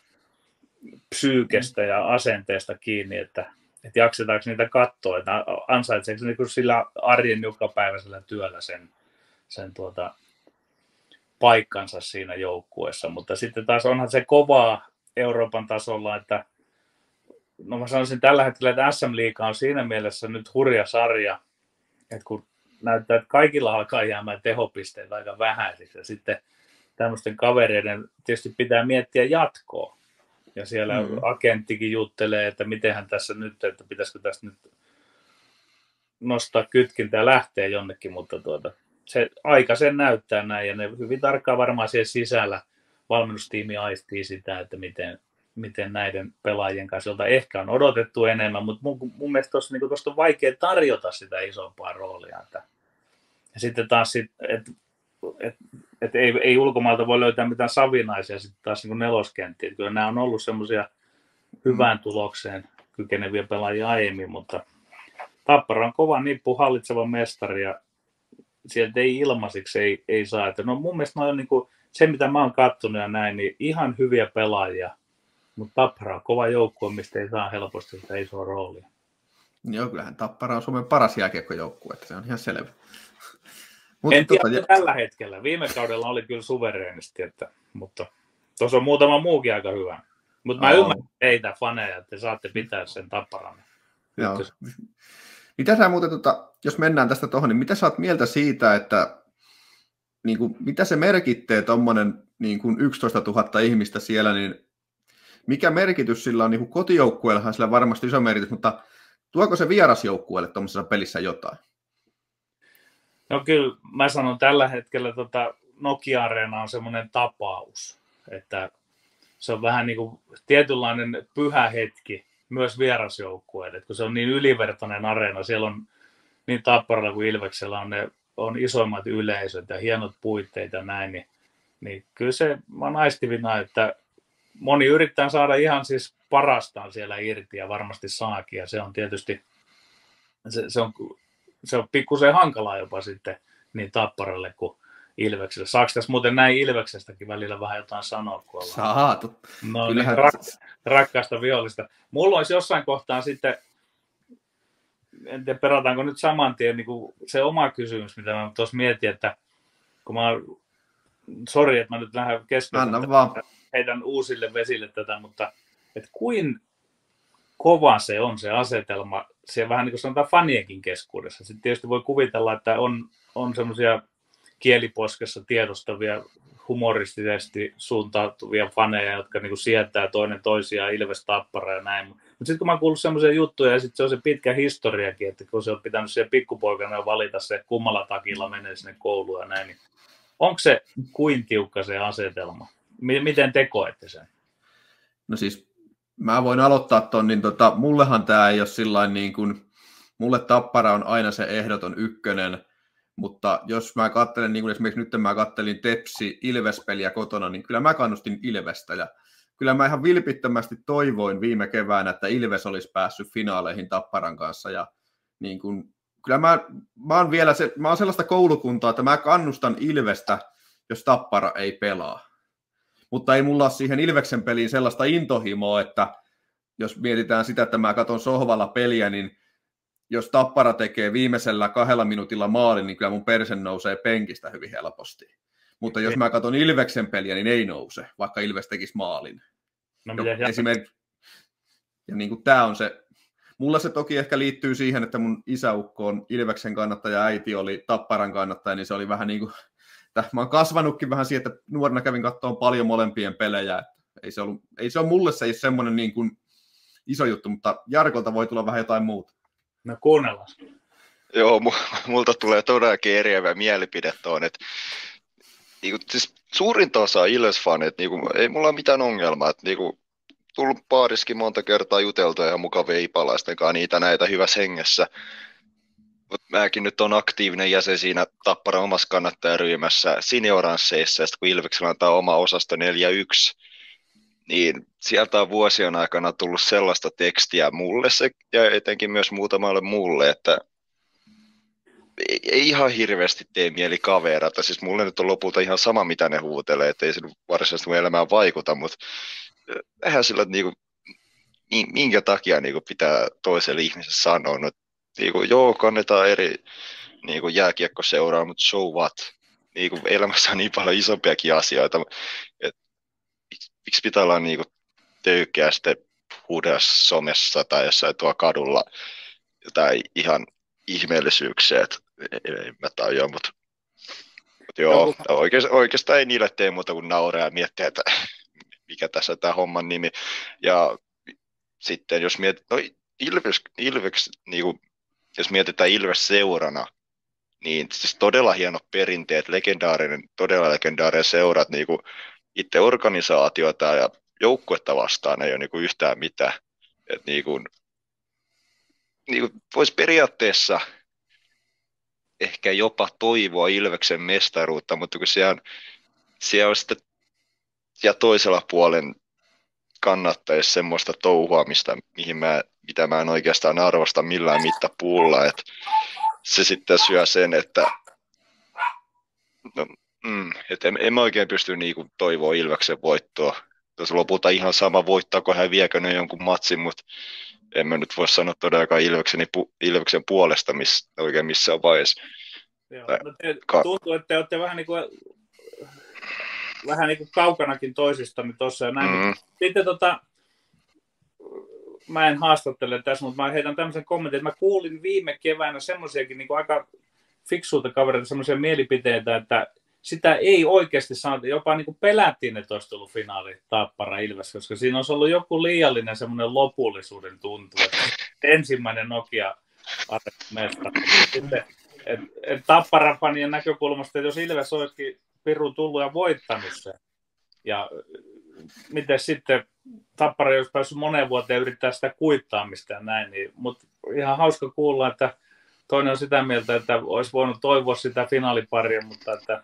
psyykestä ja asenteesta kiinni, että, että jaksetaanko niitä katsoa, että ansaitseeko niin kuin sillä arjen jokapäiväisellä työllä sen, sen tuota, paikkansa siinä joukkueessa, mutta sitten taas onhan se kovaa Euroopan tasolla, että no mä sanoisin tällä hetkellä, että SM Liiga on siinä mielessä nyt hurja sarja, että kun näyttää, että kaikilla alkaa jäämään tehopisteet aika vähäisiksi ja sitten tämmöisten kavereiden tietysti pitää miettiä jatkoa. Ja siellä mm. agenttikin juttelee, että mitenhän tässä nyt, että pitäisikö tästä nyt nostaa kytkintä ja lähteä jonnekin, mutta tuota, se aika sen näyttää näin, ja ne hyvin tarkkaan varmaan siellä sisällä valmennustiimi aistii sitä, että miten, miten näiden pelaajien kanssa, joilta ehkä on odotettu enemmän, mutta mun, mun mielestä tuossa niin on vaikea tarjota sitä isompaa roolia. Että, ja sitten taas, sit, että et, et ei, ei ulkomailta voi löytää mitään savinaisia sitten taas niin neloskenttiä. Kyllä nämä on ollut semmoisia hyvään tulokseen kykeneviä pelaajia aiemmin, mutta Tappara on kova nippu hallitseva mestari ja sieltä ei ilmaisiksi ei, ei saa. Että no mun mielestä on niin kuin, se, mitä mä oon kattonut ja näin, niin ihan hyviä pelaajia, mutta Tappara on kova joukkue, mistä ei saa helposti sitä isoa roolia. Joo, kyllähän Tappara on Suomen paras jääkiekkojoukkue, että se on ihan selvä. Mutta en tiedä tota, tällä hetkellä. Viime kaudella oli kyllä suvereenisti, että, mutta tuossa on muutama muukin aika hyvä. Mutta mä oh. ymmärrän teitä faneja, että te saatte pitää sen tapparan. Joo. Mitä sä muuten, tota, jos mennään tästä tuohon, niin mitä sä oot mieltä siitä, että niin kuin, mitä se merkittee tuommoinen niin kuin 11 000 ihmistä siellä, niin mikä merkitys sillä on, niin kotijoukkueellahan sillä varmasti iso merkitys, mutta tuoko se vierasjoukkueelle tuommoisessa pelissä jotain? No kyllä, mä sanon tällä hetkellä tota Nokia-areena on semmoinen tapaus, että se on vähän niin kuin tietynlainen pyhä hetki myös vierasjoukkueelle, kun se on niin ylivertainen areena, siellä on niin Tapparalla kuin Ilveksellä on ne on isoimmat yleisöt ja hienot puitteet ja näin, niin, niin kyllä se, mä naistivina, että moni yrittää saada ihan siis parastaan siellä irti ja varmasti saakin, ja se on tietysti, se, se on, se on pikkusen hankalaa jopa sitten niin Tapparalle kuin Ilvekselle. Saako tässä muuten näin Ilveksestäkin välillä vähän jotain sanoa? Kun ollaan? Saatu. No niin, rak- rakkaasta vihollista. Mulla olisi jossain kohtaa sitten en tiedä perataanko nyt saman tien niin kuin se oma kysymys, mitä mä tuossa mietin, että kun mä sori, että mä nyt lähden keskustelemaan, heidän uusille vesille tätä, mutta että kuin kova se on se asetelma, se vähän niin kuin sanotaan fanienkin keskuudessa. Sitten tietysti voi kuvitella, että on, on semmoisia kieliposkessa tiedostavia humoristisesti suuntautuvia faneja, jotka niin kuin sietää toinen toisiaan Ilves Tappara ja näin. Mutta sitten kun mä oon kuullut semmoisia juttuja, ja sitten se on se pitkä historiakin, että kun se on pitänyt siellä pikkupoikana valita se kummalla takilla menee sinne kouluun ja näin, niin onko se kuin tiukka se asetelma? Miten te koette sen? No siis mä voin aloittaa ton, niin tota, mullehan tämä ei ole sillä niin kuin, mulle Tappara on aina se ehdoton ykkönen, mutta jos mä katselen, niin kuin esimerkiksi nyt mä kattelin Tepsi Ilves-peliä kotona, niin kyllä mä kannustin Ilvestä ja kyllä mä ihan vilpittömästi toivoin viime keväänä, että Ilves olisi päässyt finaaleihin Tapparan kanssa ja niin kuin, kyllä mä, mä oon vielä se, mä oon sellaista koulukuntaa, että mä kannustan Ilvestä, jos Tappara ei pelaa. Mutta ei mulla ole siihen Ilveksen peliin sellaista intohimoa, että jos mietitään sitä, että mä katson sohvalla peliä, niin jos Tappara tekee viimeisellä kahdella minuutilla maalin, niin kyllä mun persen nousee penkistä hyvin helposti. Mutta jos mä katson Ilveksen peliä, niin ei nouse, vaikka Ilves tekisi maalin. No, jo, esimerkiksi, ja niin kuin tämä on se, mulla se toki ehkä liittyy siihen, että mun isäukko on Ilveksen kannattaja, äiti oli Tapparan kannattaja, niin se oli vähän niin kuin, että mä oon kasvanutkin vähän siihen, että nuorena kävin katsomaan paljon molempien pelejä. Että ei, se ollut, ei se ole mulle se ei semmoinen niin kuin iso juttu, mutta Jarkolta voi tulla vähän jotain muuta. No kuunnellaan. Joo, multa tulee todellakin eriävä mielipide tuon, että niin kuin, siis suurinta osaa Ilves-fanit, niin kuin, ei mulla ole mitään ongelmaa, että niin kuin, tullut paariskin monta kertaa juteltu ja mukavia ipalaisten kanssa niitä näitä hyvässä hengessä. Mäkin nyt on aktiivinen jäsen siinä Tapparan omassa kannattajaryhmässä sinioransseissa, ja kun Ilveksellä tämä oma osasto 4-1, niin sieltä on vuosien aikana tullut sellaista tekstiä mulle se, ja etenkin myös muutamalle muulle, että ei, ei ihan hirveästi tee mieli kaverata. Siis mulle nyt on lopulta ihan sama, mitä ne huutelee, ettei se varsinaisesti mun elämään vaikuta, mutta eihän sillä, että niinku, minkä takia niinku pitää toiselle ihmiselle sanoa, no, niinku, joo, kannetaan eri niinku, jääkiekkoseuraa, mutta so what? niin kuin elämässä on niin paljon isompiakin asioita, että miksi pitää olla niin kuin töykeä sitten huudella somessa tai jossain tuo kadulla jotain ihan ihmeellisyyksiä, että en mä tajua, mutta, mutta joo, oikeastaan, oikeastaan ei niille tee muuta kuin nauraa ja miettiä, että mikä tässä on tämä homman nimi. Ja sitten jos mietit, no Ilves, Ilves niin kuin, jos mietitään Ilves seurana, niin siis todella hieno perinteet, legendaarinen, todella legendaarinen seurat, niin kuin itse organisaatiota ja joukkuetta vastaan ei ole niin kuin yhtään mitään. Et niin kuin, niin kuin voisi periaatteessa ehkä jopa toivoa Ilveksen mestaruutta, mutta kun siellä on, siellä on sitten ja toisella puolen kannattaisi semmoista touhuamista, mihin mä, mitä mä en oikeastaan arvosta millään mittapuulla, että se sitten syö sen, että no, mm, et en, en mä oikein pysty niinku toivoa Ilveksen voittoa. Jos lopulta ihan sama voittaako hän viekö ne jonkun matsin, mutta en mä nyt voi sanoa todellakaan Ilveksen, Ilveksen puolesta miss, oikein missään vaiheessa. Joo, no te, tuntuu, että te olette vähän niin kuin vähän niin kuin kaukanakin toisistamme tuossa ja näin. Mm. Sitten tota, mä en haastattele tässä, mutta mä heitän tämmöisen kommentin, että mä kuulin viime keväänä semmoisiakin niin aika fiksuilta kavereita semmoisia mielipiteitä, että sitä ei oikeasti saanut, jopa niin kuin pelättiin, että olisi tullut finaali Tappara Ilves, koska siinä olisi ollut joku liiallinen semmoinen lopullisuuden tuntu, että ensimmäinen Nokia mesta. Sitten, et, et Tapparan fanien näkökulmasta, että jos Ilves olisikin Piru tullut ja voittanut sen. Ja miten sitten Tappara jos päässyt moneen vuoteen yrittää sitä kuittaamista ja näin, niin, mutta ihan hauska kuulla, että toinen on sitä mieltä, että olisi voinut toivoa sitä finaaliparia, mutta että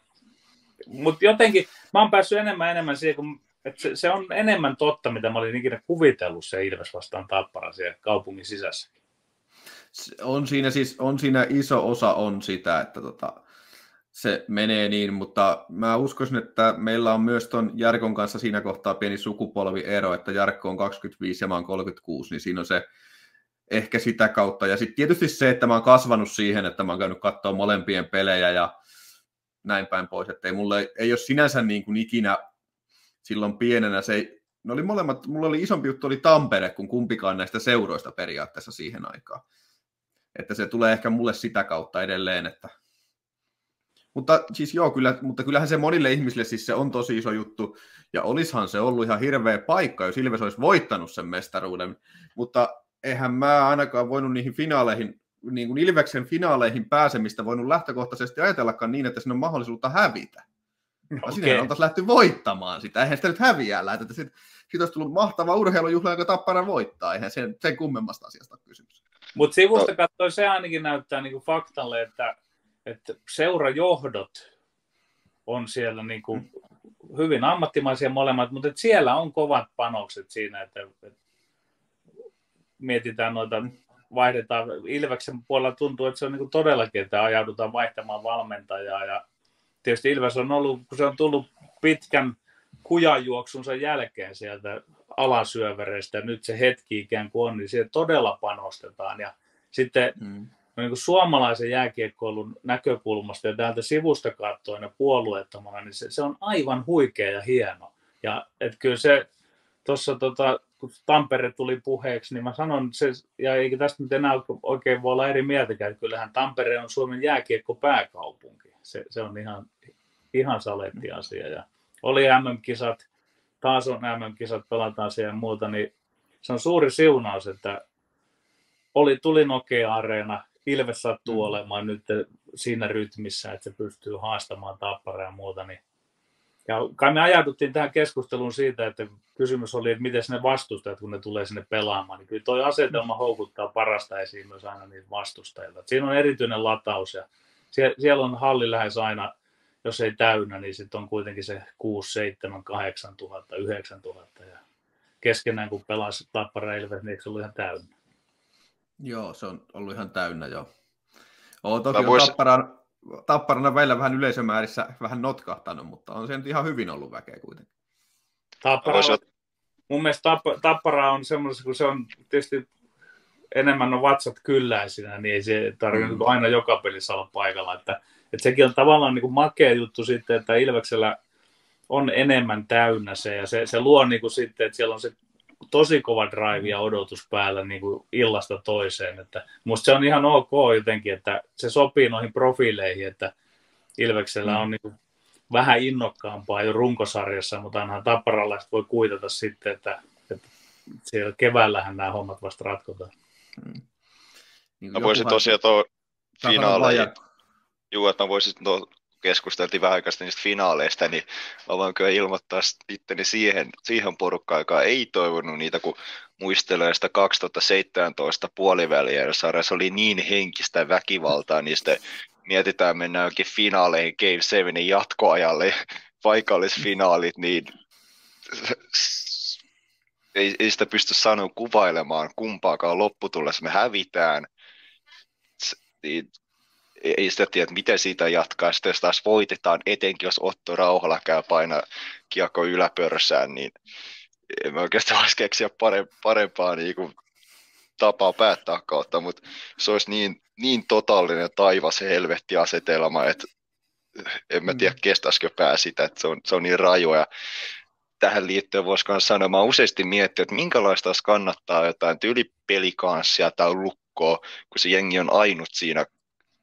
mutta jotenkin mä oon päässyt enemmän enemmän siihen, kun, että se, se, on enemmän totta, mitä mä olin ikinä kuvitellut se Ilves vastaan Tappara siellä kaupungin sisässä. On siinä, siis, on siinä iso osa on sitä, että tota, se menee niin, mutta mä uskoisin, että meillä on myös tuon Jarkon kanssa siinä kohtaa pieni sukupolviero, että Jarkko on 25 ja mä oon 36, niin siinä on se ehkä sitä kautta. Ja sitten tietysti se, että mä oon kasvanut siihen, että mä oon käynyt katsoa molempien pelejä ja näin päin pois, että ei, mulle, ei ole sinänsä niin kuin ikinä silloin pienenä se ei, ne oli molemmat, mulla oli isompi juttu oli Tampere kuin kumpikaan näistä seuroista periaatteessa siihen aikaan. Että se tulee ehkä mulle sitä kautta edelleen, että mutta siis joo, kyllä, mutta kyllähän se monille ihmisille siis se on tosi iso juttu, ja olishan se ollut ihan hirveä paikka, jos Ilves olisi voittanut sen mestaruuden, mutta eihän mä ainakaan voinut niihin finaaleihin, niin kuin Ilveksen finaaleihin pääsemistä voinut lähtökohtaisesti ajatellakaan niin, että siinä on mahdollisuutta hävitä. Okay. Sinne on taas lähty voittamaan sitä, eihän sitä nyt häviää lähtetä. Sitten siitä olisi tullut mahtava urheilujuhla, joka Tappara voittaa, eihän sen, sen kummemmasta asiasta ole kysymys. Mutta sivusta katsoen se ainakin näyttää niin kuin faktalle, että että seurajohdot on siellä niin kuin hyvin ammattimaisia molemmat, mutta että siellä on kovat panokset siinä, että, että mietitään noita, vaihdetaan. Ilveksen puolella tuntuu, että se on niin kuin todellakin, että ajaudutaan vaihtamaan valmentajaa ja tietysti Ilves on ollut, kun se on tullut pitkän kujajuoksunsa jälkeen sieltä alasyövereistä nyt se hetki ikään kuin on, niin siihen todella panostetaan ja sitten mm niin kuin suomalaisen jääkiekkoilun näkökulmasta ja täältä sivusta katsoen ja puolueettomana, niin se, se on aivan huikea ja hieno. Ja et kyllä se tuossa, tota, kun Tampere tuli puheeksi, niin mä sanon, se, ja eikä tästä nyt enää oikein voi olla eri mieltäkään, että kyllähän Tampere on Suomen jääkiekko pääkaupunki. Se, se on ihan, ihan saletti asia. Ja oli MM-kisat, taas on MM-kisat, pelataan siellä ja muuta, niin se on suuri siunaus, että oli, tuli Nokia-areena, Ilves sattuu mm. olemaan nyt siinä rytmissä, että se pystyy haastamaan tappara ja muuta. Niin. Ja kai me ajauduttiin tähän keskusteluun siitä, että kysymys oli, että miten ne vastustajat, kun ne tulee sinne pelaamaan, niin kyllä toi asetelma houkuttaa parasta esiin myös aina niitä vastustajilta. Siinä on erityinen lataus ja siellä on halli lähes aina, jos ei täynnä, niin sitten on kuitenkin se 6, 7, 8 tuhatta, 9 tuhatta. Ja keskenään kun pelasi Tappara Ilves, niin eikö se ollut ihan täynnä? Joo, se on ollut ihan täynnä jo. Oo, toki vois... tapparan, tapparana välillä vähän yleisömäärissä vähän notkahtanut, mutta on se nyt ihan hyvin ollut väkeä kuitenkin. Tappara, vois... mun mielestä tapp, tappara on semmoisessa, kun se on tietysti enemmän on vatsat kylläisinä, niin ei se tarvitse mm. aina joka pelissä olla paikalla. Että, että sekin on tavallaan niin kuin makea juttu sitten, että Ilveksellä on enemmän täynnä se, ja se, se luo niin kuin sitten, että siellä on se tosi kova drive ja odotus päällä niin kuin illasta toiseen. Että musta se on ihan ok jotenkin, että se sopii noihin profiileihin, että Ilveksellä on mm. niin kuin vähän innokkaampaa jo runkosarjassa, mutta ainahan tapparalaiset voi kuitata sitten, että, että siellä keväällähän nämä hommat vasta ratkotaan. Hmm. Niin mä voisin tosiaan tuo finaaleja, juu, että mä voisin tuo keskusteltiin vähän aikaa niistä finaaleista, niin mä voin kyllä ilmoittaa itteni siihen, siihen porukkaan, joka ei toivonut niitä, kun muistelee sitä 2017 puoliväliä, sarjassa oli niin henkistä väkivaltaa, niin sitten mietitään mennään jokin finaaleihin Game 7 jatkoajalle, paikallisfinaalit, niin ei, ei sitä pysty sanoa kuvailemaan kumpaakaan lopputullessa me hävitään. Niin ei sitä tiedä, miten siitä jatkaa. Sitten jos taas voitetaan, etenkin jos Otto Rauhala käy paina kiekko yläpörsään, niin en mä oikeastaan voisi keksiä parempaa niin kuin, tapaa päättää kautta, mutta se olisi niin, niin totaalinen taivas helvetti asetelma, että en mä tiedä, mm. kestäisikö pää sitä, että se on, se on niin raju. Ja tähän liittyen voisi myös sanoa, mä useasti miettinyt, että minkälaista olisi kannattaa jotain tyylipelikanssia tai lukkoa, kun se jengi on ainut siinä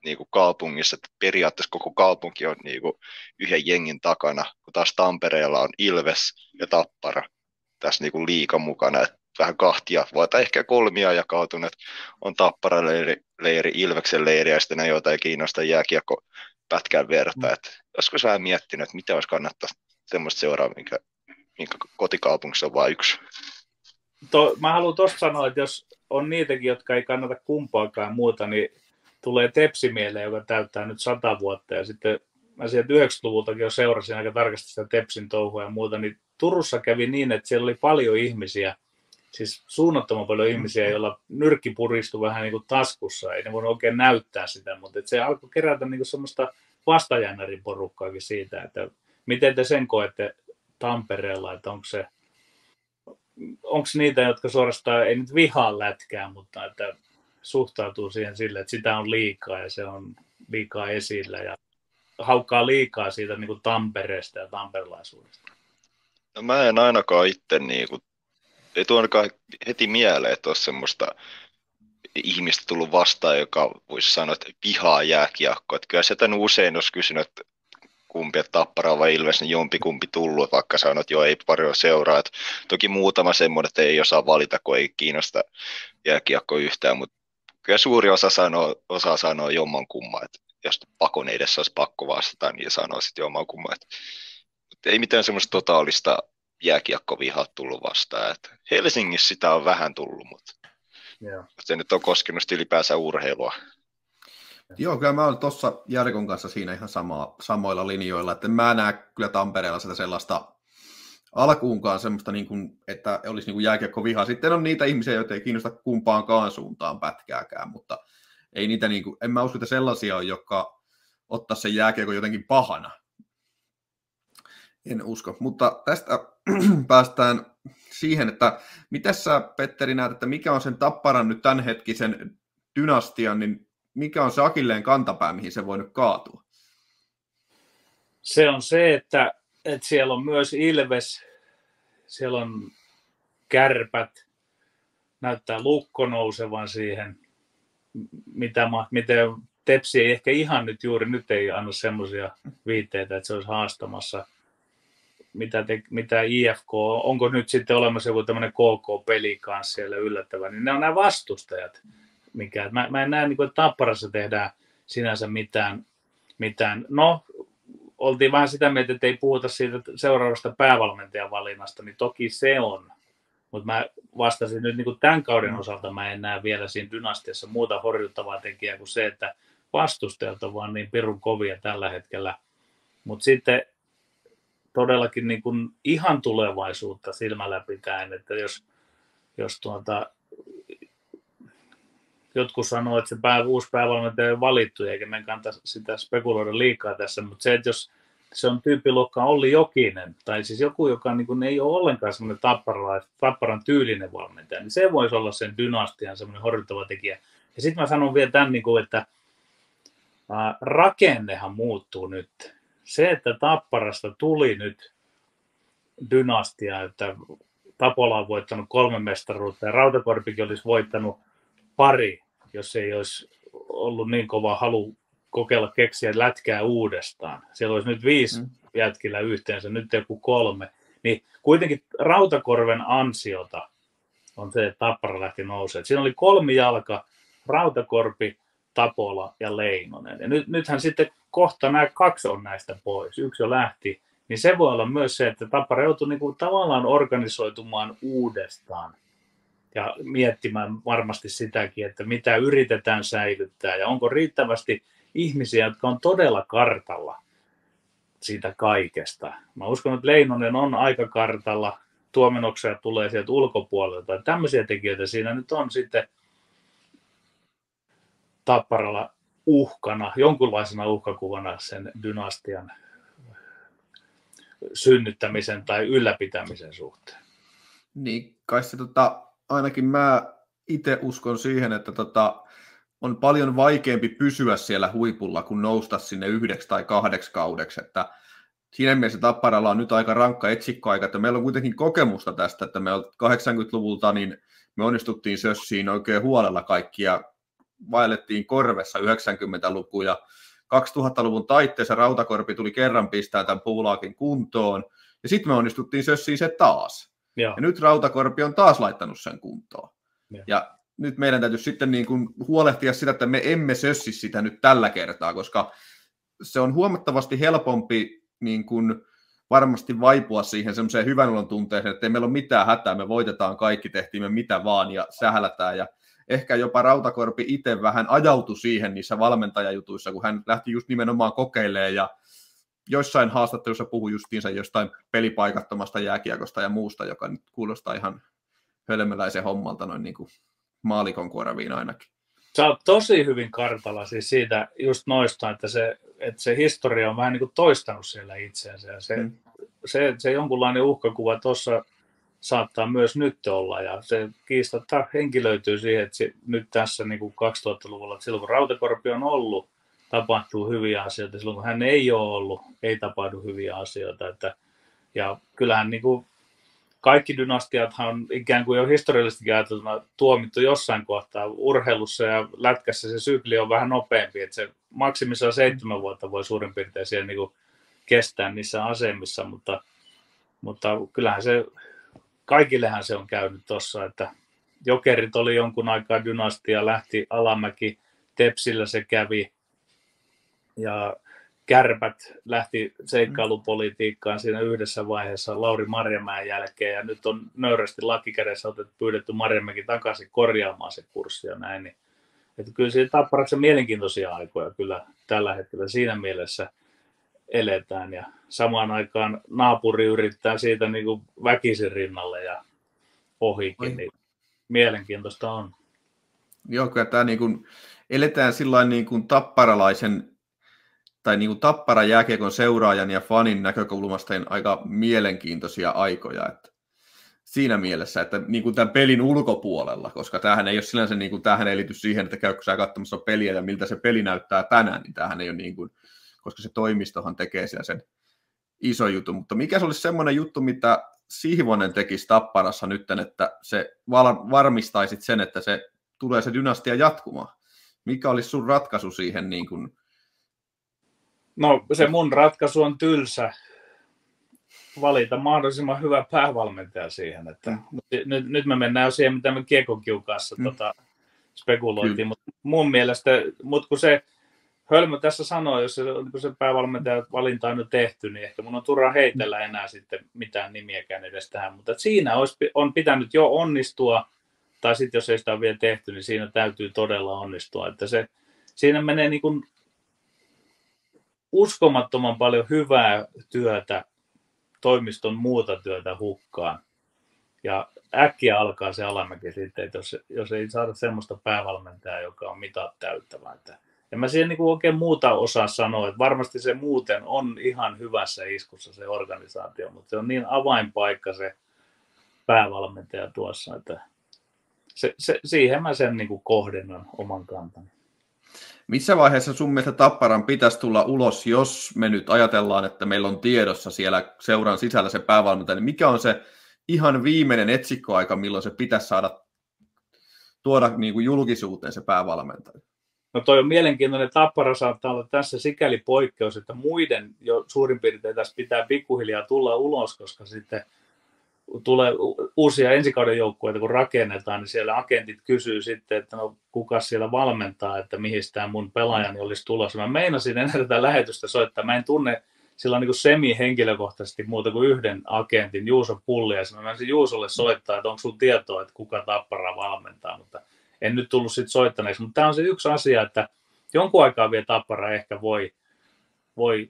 niin kuin kaupungissa, että periaatteessa koko kaupunki on niin kuin yhden jengin takana, kun taas Tampereella on Ilves ja Tappara tässä niin kuin liika mukana, että vähän kahtia, vai ehkä kolmia jakautunut, on Tappara leiri, leiri Ilveksen leiri ja sitten jotain kiinnosta jääkiekko pätkän verta. Mm. Että joskus vähän miettinyt, että mitä olisi kannattaa semmoista seuraa, minkä, minkä kotikaupungissa on vain yksi. To, mä haluan tuosta sanoa, että jos on niitäkin, jotka ei kannata kumpaakaan muuta, niin tulee Tepsi mieleen, joka täyttää nyt sata vuotta. Ja sitten mä sieltä 90-luvultakin jo seurasin aika tarkasti sitä Tepsin touhua ja muuta, niin Turussa kävi niin, että siellä oli paljon ihmisiä, siis suunnattoman paljon ihmisiä, joilla nyrkki puristui vähän niin kuin taskussa, ei ne voinut oikein näyttää sitä, mutta se alkoi kerätä niin kuin semmoista vastajännärin porukkaakin siitä, että miten te sen koette Tampereella, että onko se onko niitä, jotka suorastaan ei nyt vihaa lätkää, mutta että suhtautuu siihen sille, että sitä on liikaa ja se on liikaa esillä ja haukkaa liikaa siitä niin kuin Tampereesta ja tamperelaisuudesta? No mä en ainakaan itse niin kuin, ei tuo ainakaan heti mieleen, että olisi semmoista ihmistä tullut vastaan, joka voisi sanoa, että vihaa jääkiekkoa. Että kyllä sitä usein olisi kysynyt, että kumpi, että Tappara vai Ilves, niin jompikumpi tullut, vaikka sanot, että joo, ei paljon seuraa. Että toki muutama semmoinen, että ei osaa valita, kun ei kiinnosta jääkiekko yhtään, mutta kyllä suuri osa sanoo, osaa sanoa jomman kumman, että jos pakon edessä olisi pakko vastata, niin sanoo sitten jomman kumman. Että, että ei mitään semmoista totaalista jääkiekkovihaa tullut vastaan. Että Helsingissä sitä on vähän tullut, mutta yeah. se nyt on koskenut ylipäänsä urheilua. Joo, kyllä mä olen tuossa Jarkon kanssa siinä ihan sama, samoilla linjoilla, että mä näen kyllä Tampereella sitä sellaista alkuunkaan semmoista, niin kuin, että olisi niin kuin jääkiekko viha. Sitten on niitä ihmisiä, joita ei kiinnosta kumpaankaan suuntaan pätkääkään, mutta ei niitä, niin kuin, en mä usko, että sellaisia on, jotka ottaa sen jääkiekko jotenkin pahana. En usko, mutta tästä päästään siihen, että miten sä Petteri näet, että mikä on sen Tapparan nyt tämänhetkisen dynastian, niin mikä on se akilleen kantapää, mihin se voi nyt kaatua? Se on se, että että siellä on myös Ilves, siellä on kärpät, näyttää lukko nousevan siihen, mitä, miten Tepsi ei ehkä ihan nyt juuri nyt ei anna semmoisia viitteitä, että se olisi haastamassa. Mitä, te, mitä IFK, onko nyt sitten olemassa joku tämmöinen KK-peli kanssa siellä yllättävä, niin ne on nämä vastustajat. Mikä, mä, mä en näe, niin kuin, että Tapparassa tehdään sinänsä mitään, mitään. No, oltiin vähän sitä mieltä, että ei puhuta siitä seuraavasta päävalmentajan valinnasta, niin toki se on. Mutta mä vastasin nyt niin kuin tämän kauden mm. osalta, mä en näe vielä siinä dynastiassa muuta horjuttavaa tekijää kuin se, että vastustajat on vaan niin pirun kovia tällä hetkellä. Mutta sitten todellakin niin kuin ihan tulevaisuutta silmällä pitäen, että jos, jos tuota, jotkut sanoo, että se pää, uusi päävalmentaja on valittu, eikä meidän kannata sitä spekuloida liikaa tässä, mutta se, että jos se on tyyppiluokka Olli Jokinen, tai siis joku, joka niin kuin, ei ole ollenkaan semmoinen tapparan tyylinen valmentaja, niin se voisi olla sen dynastian semmoinen horjuttava tekijä. Ja sitten mä sanon vielä tämän, niin kuin, että ää, rakennehan muuttuu nyt. Se, että Tapparasta tuli nyt dynastia, että Tapola on voittanut kolme mestaruutta ja Rautakorpikin olisi voittanut pari, jos ei olisi ollut niin kova halu kokeilla keksiä lätkää uudestaan. Siellä olisi nyt viisi mm. jätkillä yhteensä, nyt joku kolme. Niin kuitenkin Rautakorven ansiota on se, että Tappara lähti nousemaan. Siinä oli kolmi jalka, Rautakorpi, Tapola ja Leinonen. Ja nyt, nythän sitten kohta nämä kaksi on näistä pois. Yksi jo lähti. Niin se voi olla myös se, että Tappara joutui niin kuin tavallaan organisoitumaan uudestaan ja miettimään varmasti sitäkin, että mitä yritetään säilyttää ja onko riittävästi ihmisiä, jotka on todella kartalla siitä kaikesta. Mä uskon, että Leinonen on aika kartalla, tuomenoksia tulee sieltä ulkopuolelta. Tämmöisiä tekijöitä siinä nyt on sitten Tapparalla uhkana, jonkunlaisena uhkakuvana sen dynastian synnyttämisen tai ylläpitämisen suhteen. Niin, kai se tota, ainakin mä itse uskon siihen, että tota, on paljon vaikeampi pysyä siellä huipulla kuin nousta sinne yhdeksi tai kahdeksi kaudeksi, että siinä mielessä Tapparalla on nyt aika rankka etsikkoaika, että meillä on kuitenkin kokemusta tästä, että me 80-luvulta niin me onnistuttiin sössiin oikein huolella kaikkia, vaellettiin korvessa 90-luku ja 2000-luvun taitteessa Rautakorpi tuli kerran pistää tämän puulaakin kuntoon, ja sitten me onnistuttiin sössiin se taas. Ja. ja nyt Rautakorpi on taas laittanut sen kuntoon. Ja, ja nyt meidän täytyy sitten niin kuin huolehtia sitä, että me emme sössi sitä nyt tällä kertaa, koska se on huomattavasti helpompi niin kuin varmasti vaipua siihen semmoiseen hyvän olon tunteeseen, että ei meillä ole mitään hätää, me voitetaan kaikki, tehtiin me mitä vaan ja sählätään ja ehkä jopa Rautakorpi itse vähän ajautui siihen niissä valmentajajutuissa, kun hän lähti just nimenomaan kokeilemaan ja joissain haastattelussa puhui justiinsa jostain pelipaikattomasta jääkiekosta ja muusta, joka nyt kuulostaa ihan hölmöläisen hommalta noin niin kuin maalikon korviin ainakin. Sä oot tosi hyvin kartalla siis siitä just noista, että se, että se historia on vähän niin kuin toistanut siellä itseänsä. Ja se, mm. se, se jonkunlainen uhkakuva tuossa saattaa myös nyt olla. Ja se kiistatta henkilöityy siihen, että se, nyt tässä niin kuin 2000-luvulla, että silloin kun Rautakorpi on ollut, tapahtuu hyviä asioita. Silloin kun hän ei ole ollut, ei tapahdu hyviä asioita. Että, ja kyllähän niin kuin kaikki dynastiathan on ikään kuin jo historiallisesti ajateltuna tuomittu jossain kohtaa. Urheilussa ja lätkässä se sykli on vähän nopeampi, että se maksimissaan seitsemän vuotta voi suurin piirtein siellä niin kuin kestää niissä asemissa, mutta, mutta kyllähän se, kaikillehän se on käynyt tuossa, että Jokerit oli jonkun aikaa dynastia, lähti Alamäki, Tepsillä se kävi, ja kärpät lähti seikkailupolitiikkaan siinä yhdessä vaiheessa Lauri Marjamäen jälkeen ja nyt on nöyrästi lakikädessä otettu pyydetty Marjamäki takaisin korjaamaan se kurssi ja näin. Niin, että kyllä siinä Tapparassa mielenkiintoisia aikoja kyllä tällä hetkellä siinä mielessä eletään ja samaan aikaan naapuri yrittää siitä niin kuin väkisin rinnalle ja ohikin, niin mielenkiintoista on. Joo, kyllä tämä niin kuin, eletään sillä niin kuin tapparalaisen tai niin kuin tappara jääkiekon seuraajan ja fanin näkökulmasta niin aika mielenkiintoisia aikoja. Että siinä mielessä, että niin kuin tämän pelin ulkopuolella, koska tämähän ei ole sinänsä, niin kuin, tämähän ei liity siihen, että käykö sä katsomassa peliä ja miltä se peli näyttää tänään, niin tämähän ei ole niin kuin, koska se toimistohan tekee siellä sen iso juttu. Mutta mikä se olisi semmoinen juttu, mitä Sihvonen tekisi Tapparassa nyt, että se varmistaisit sen, että se tulee se dynastia jatkumaan? Mikä olisi sun ratkaisu siihen niin kuin, No se mun ratkaisu on tylsä. Valita mahdollisimman hyvä päävalmentaja siihen. Että mm. nyt, nyt me mennään jo siihen, mitä me Kiekonkiun kanssa mm. tota, spekuloitiin. Mutta mun mielestä, mut kun se Hölmö tässä sanoi, jos se, kun se päävalmentaja valinta on nyt tehty, niin ehkä mun on turha heitellä enää sitten mitään nimiäkään edes tähän. Mutta siinä olisi, on pitänyt jo onnistua, tai sitten jos ei sitä ole vielä tehty, niin siinä täytyy todella onnistua. Että se, siinä menee niin kuin uskomattoman paljon hyvää työtä, toimiston muuta työtä hukkaan. Ja äkkiä alkaa se alamäki sitten, että jos, jos ei saada semmoista päävalmentajaa, joka on mitat täyttävä. Että En mä siihen niin oikein muuta osaa sanoa, että varmasti se muuten on ihan hyvässä iskussa se organisaatio, mutta se on niin avainpaikka se päävalmentaja tuossa, että se, se, siihen mä sen niin kuin kohdennan oman kantani. Missä vaiheessa sun mielestä Tapparan pitäisi tulla ulos, jos me nyt ajatellaan, että meillä on tiedossa siellä seuran sisällä se päävalmentaja, niin mikä on se ihan viimeinen etsikkoaika, milloin se pitäisi saada tuoda niin kuin julkisuuteen se päävalmentaja? No toi on mielenkiintoinen. Tappara saattaa olla tässä sikäli poikkeus, että muiden jo suurin piirtein tässä pitää pikkuhiljaa tulla ulos, koska sitten tulee uusia ensikauden joukkueita, kun rakennetaan, niin siellä agentit kysyy sitten, että no kuka siellä valmentaa, että mihin tämä mun pelaajani olisi tulossa. Mä meinasin ennen tätä lähetystä soittaa. Mä en tunne sillä niin semi-henkilökohtaisesti muuta kuin yhden agentin, Juuso Pulli, ja mä menisin Juusolle soittaa, että onko sun tietoa, että kuka Tappara valmentaa, mutta en nyt tullut sitten soittaneeksi. Mutta tämä on se yksi asia, että jonkun aikaa vielä Tappara ehkä voi, voi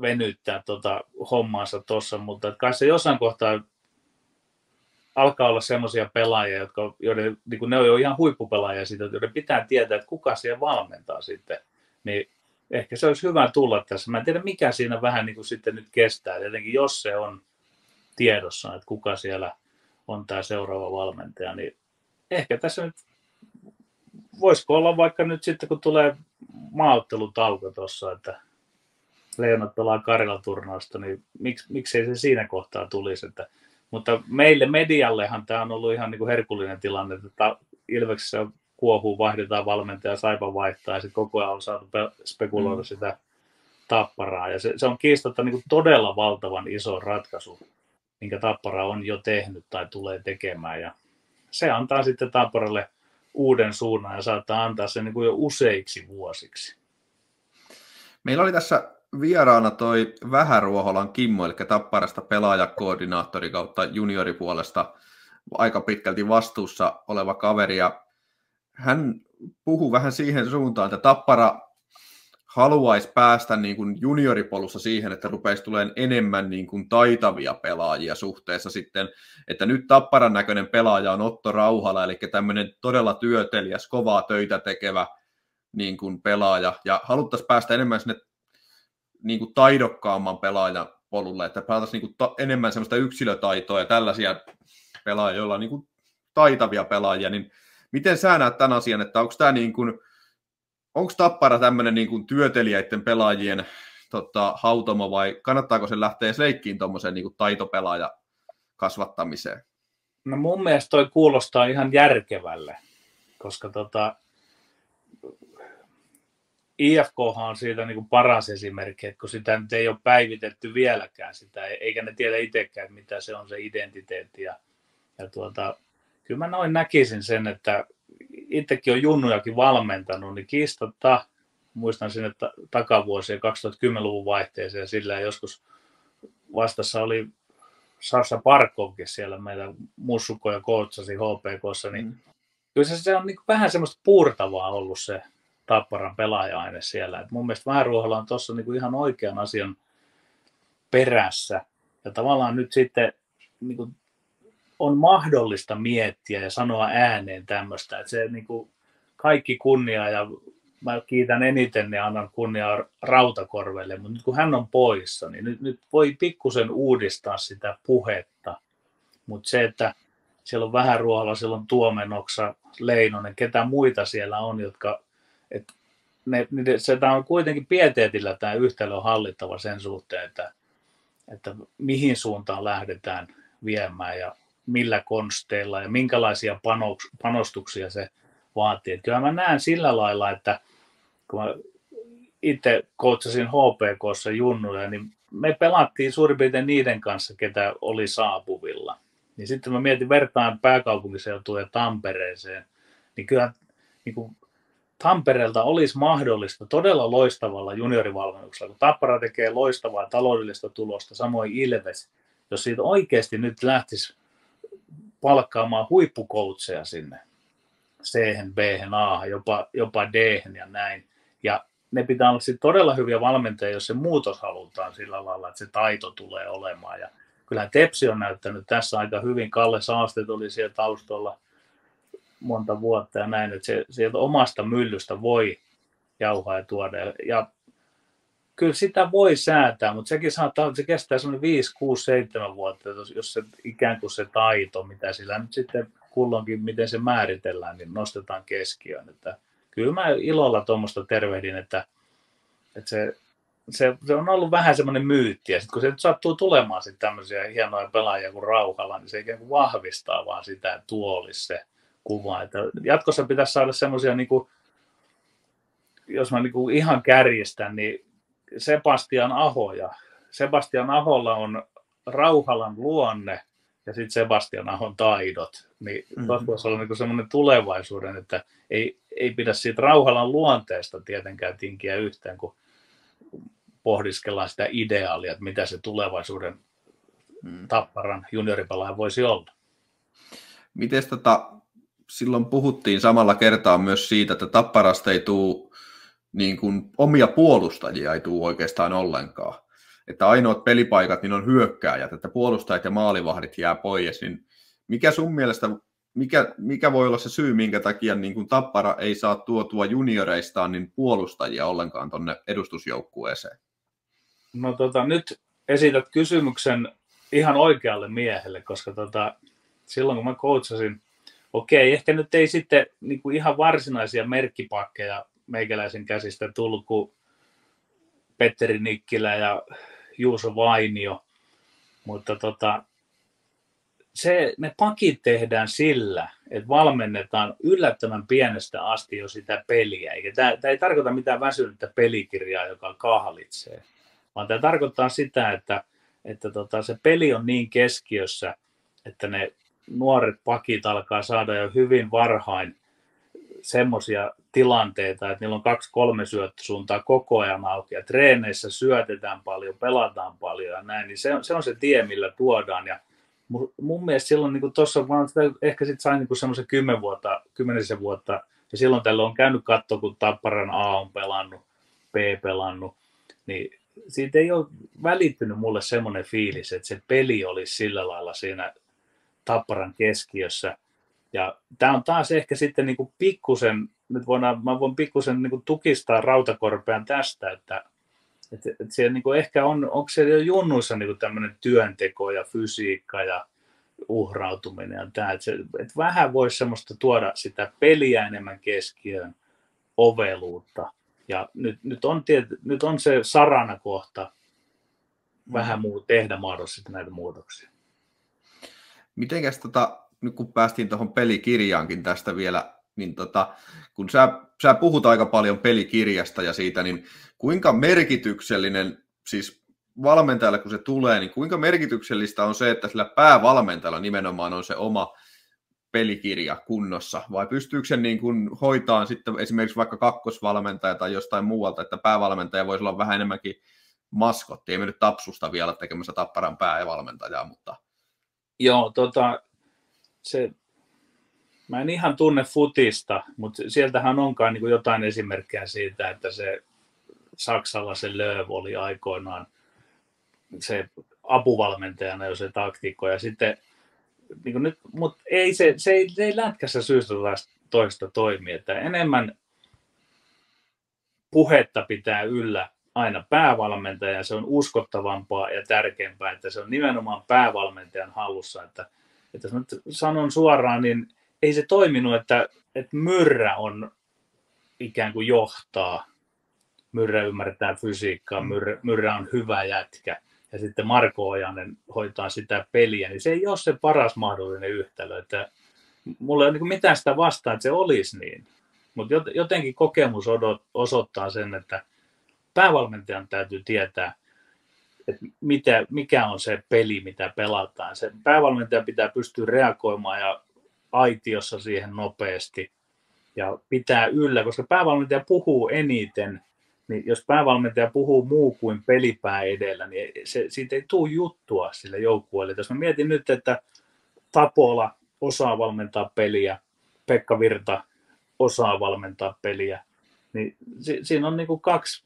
venyttää tota hommaansa tuossa, mutta kai se jossain kohtaa alkaa olla semmoisia pelaajia, jotka, joiden, niin kuin ne on jo ihan huippupelaajia siitä, joiden pitää tietää, että kuka siellä valmentaa sitten. Niin ehkä se olisi hyvä tulla tässä. Mä en tiedä, mikä siinä vähän niin kuin sitten nyt kestää. Tietenkin jos se on tiedossa, että kuka siellä on tämä seuraava valmentaja, niin ehkä tässä nyt voisiko olla vaikka nyt sitten, kun tulee maaottelutauko tuossa, että Leonat pelaa Karjala-turnausta, niin miksi, miksei se siinä kohtaa tulisi, että mutta meille mediallehan tämä on ollut ihan niin kuin herkullinen tilanne, että Ilveksessä kuohuu, vaihdetaan valmentaja, Saipa vaihtaa ja sitten koko ajan on saatu spekuloida mm. sitä tapparaa. Ja se, se on kiistatta niin kuin todella valtavan iso ratkaisu, minkä tappara on jo tehnyt tai tulee tekemään. Ja se antaa sitten tapparalle uuden suunnan ja saattaa antaa sen niin kuin jo useiksi vuosiksi. Meillä oli tässä vieraana toi Vähäruoholan Kimmo, eli Tapparasta pelaajakoordinaattori kautta junioripuolesta aika pitkälti vastuussa oleva kaveri, ja hän puhuu vähän siihen suuntaan, että Tappara haluaisi päästä niin kuin junioripolussa siihen, että rupeisi tulemaan enemmän niin kuin taitavia pelaajia suhteessa sitten, että nyt Tapparan näköinen pelaaja on Otto Rauhala, eli tämmöinen todella työtelijäs, kovaa töitä tekevä niin kuin pelaaja, ja haluttaisiin päästä enemmän sinne niin kuin taidokkaamman pelaajan polulle, että pelataan niin ta- enemmän semmoista yksilötaitoa ja tällaisia pelaajia, joilla on niin kuin taitavia pelaajia, niin miten sä näet tämän asian, että onko tämä niin kuin, onko Tappara tämmöinen niin kuin työtelijäiden pelaajien tota, hautoma vai kannattaako se lähteä leikkiin tuommoiseen niin taitopelaaja kasvattamiseen? No mun mielestä toi kuulostaa ihan järkevälle, koska tota, IFK on siitä niin kuin paras esimerkki, että kun sitä nyt ei ole päivitetty vieläkään sitä, eikä ne tiedä itsekään, mitä se on se identiteetti. Ja, ja tuota, kyllä mä noin näkisin sen, että itsekin on junnujakin valmentanut, niin kiistatta, muistan sinne takavuosien 2010-luvun vaihteeseen, sillä joskus vastassa oli Sassa Parkovkin siellä meitä mussukkoja kootsasi HPKssa, niin mm. kyllä se, se on niin vähän semmoista puurtavaa ollut se Tapparan pelaaja-aine siellä. Et mun mielestä Vähäruoholla on tuossa niinku ihan oikean asian perässä. Ja tavallaan nyt sitten niinku, on mahdollista miettiä ja sanoa ääneen tämmöistä, että se niinku, kaikki kunnia ja mä kiitän eniten ja annan kunniaa Rautakorvelle, mutta nyt kun hän on poissa, niin nyt, nyt voi pikkusen uudistaa sitä puhetta. Mutta se, että siellä on vähän ruoalla, siellä on Tuomenoksa, Leinonen, ketä muita siellä on, jotka et ne, ne, se tämä on kuitenkin pieteetillä tämä yhtälö hallittava sen suhteen, että, että mihin suuntaan lähdetään viemään ja millä konsteilla ja minkälaisia panostuksia se vaatii. Et kyllä mä näen sillä lailla, että kun mä itse koutsasin HPKssa junnuja, niin me pelattiin suurin piirtein niiden kanssa, ketä oli saapuvilla. Niin sitten mä mietin vertaan pääkaupunkiseutua ja Tampereeseen, niin kyllä niin kuin Tampereelta olisi mahdollista todella loistavalla juniorivalmennuksella, kun Tappara tekee loistavaa taloudellista tulosta, samoin Ilves, jos siitä oikeasti nyt lähtisi palkkaamaan huippukoutseja sinne, c b A, jopa, jopa d ja näin. Ja ne pitää olla sitten todella hyviä valmentajia, jos se muutos halutaan sillä lailla, että se taito tulee olemaan. Ja kyllähän Tepsi on näyttänyt tässä aika hyvin. Kalle Saastet oli siellä taustalla monta vuotta ja näin, että se, sieltä omasta myllystä voi jauhaa ja tuoda. Ja kyllä sitä voi säätää, mutta sekin saattaa, se kestää semmoinen 5, 6, 7 vuotta, jos se ikään kuin se taito, mitä sillä nyt sitten kulloinkin, miten se määritellään, niin nostetaan keskiöön. Että kyllä mä ilolla tuommoista tervehdin, että, että se, se, se, on ollut vähän semmoinen myytti, ja sitten kun se nyt sattuu tulemaan sitten tämmöisiä hienoja pelaajia kuin Rauhalla, niin se ikään kuin vahvistaa vaan sitä, että tuo olisi se kuva. Että jatkossa pitäisi saada semmoisia, niin kuin, jos mä niin kuin ihan kärjistän, niin Sebastian Aho ja Sebastian Aholla on Rauhalan luonne ja sitten Sebastian Ahon taidot. Niin mm-hmm. tuossa voisi olla niin semmoinen tulevaisuuden, että ei, ei pidä siitä Rauhalan luonteesta tietenkään tinkiä yhteen, kun pohdiskellaan sitä ideaalia, että mitä se tulevaisuuden mm. tapparan junioripelaaja voisi olla. Miten tota, silloin puhuttiin samalla kertaa myös siitä, että tapparasta ei tule niin kuin omia puolustajia ei tule oikeastaan ollenkaan. Että ainoat pelipaikat niin on hyökkääjät, että puolustajat ja maalivahdit jää pois. Niin mikä sun mielestä, mikä, mikä voi olla se syy, minkä takia niin kuin Tappara ei saa tuotua junioreistaan niin puolustajia ollenkaan tuonne edustusjoukkueeseen? No tota, nyt esität kysymyksen ihan oikealle miehelle, koska tota, silloin kun mä coachasin, okei, ehkä nyt ei sitten niin kuin ihan varsinaisia merkkipakkeja meikäläisen käsistä tullut kuin Petteri Nikkilä ja Juuso Vainio. Mutta tota, se, ne pakit tehdään sillä, että valmennetaan yllättävän pienestä asti jo sitä peliä. Eikä tämä, tämä ei tarkoita mitään väsynyttä pelikirjaa, joka kahlitsee, vaan tämä tarkoittaa sitä, että, että tota, se peli on niin keskiössä, että ne nuoret pakit alkaa saada jo hyvin varhain semmoisia tilanteita, että niillä on kaksi-kolme syöttösuuntaa koko ajan auki ja treeneissä syötetään paljon, pelataan paljon ja näin, niin se on se, on se tie, millä tuodaan. Ja mun mielestä silloin niin tuossa vaan sitä ehkä sitten sain niin semmoisen kymmen vuotta, kymmenisen vuotta ja silloin tällä on käynyt katto, kun Tapparan A on pelannut, B pelannut, niin siitä ei ole välittynyt mulle semmoinen fiilis, että se peli olisi sillä lailla siinä Tapparan keskiössä. Ja tämä on taas ehkä sitten niin pikkusen, nyt voidaan, mä voin pikkusen niin tukistaa rautakorpean tästä, että, että, että siellä niin ehkä on, onko siellä jo junnuissa niin tämmöinen työnteko ja fysiikka ja uhrautuminen ja tämä, että, että vähän voisi semmoista tuoda sitä peliä enemmän keskiöön, oveluutta. Ja nyt, nyt, on, tiet, nyt on se sarana kohta vähän muu, tehdä mahdollisesti näitä muutoksia. Mitenkäs tota, nyt kun päästiin tuohon pelikirjaankin tästä vielä, niin tota, kun sä, sä puhut aika paljon pelikirjasta ja siitä, niin kuinka merkityksellinen, siis valmentajalle kun se tulee, niin kuinka merkityksellistä on se, että sillä päävalmentajalla nimenomaan on se oma pelikirja kunnossa, vai pystyykö se niin kuin hoitaa sitten esimerkiksi vaikka kakkosvalmentaja tai jostain muualta, että päävalmentaja voisi olla vähän enemmänkin maskotti, ei mennyt Tapsusta vielä tekemässä Tapparan päävalmentajaa, mutta... Joo, tota, se, mä en ihan tunne futista, mutta sieltähän onkaan niin jotain esimerkkejä siitä, että se Saksalla se Lööv oli aikoinaan se apuvalmentajana jo se taktiikko ja sitten niin nyt, mutta ei se, se, ei, se ei lätkässä syystä toista toimi, että enemmän puhetta pitää yllä aina päävalmentaja, se on uskottavampaa ja tärkeämpää, että se on nimenomaan päävalmentajan hallussa, että että jos nyt sanon suoraan, niin ei se toiminut, että, että Myrrä on ikään kuin johtaa. Myrrä ymmärtää fysiikkaa, mm. Myrrä, Myrrä on hyvä jätkä ja sitten Marko Ojanen hoitaa sitä peliä, niin se ei ole se paras mahdollinen yhtälö. Että mulla ei ole niin mitään sitä vastaan, että se olisi niin. Mutta jotenkin kokemus osoittaa sen, että päävalmentajan täytyy tietää, että mitä, mikä on se peli, mitä pelataan. Se päävalmentaja pitää pystyä reagoimaan ja aitiossa siihen nopeasti ja pitää yllä, koska päävalmentaja puhuu eniten, niin jos päävalmentaja puhuu muu kuin pelipää edellä, niin se, siitä ei tule juttua sille joukkueelle. Jos mä mietin nyt, että Tapola osaa valmentaa peliä, Pekka Virta osaa valmentaa peliä, niin si, siinä on niin kuin kaksi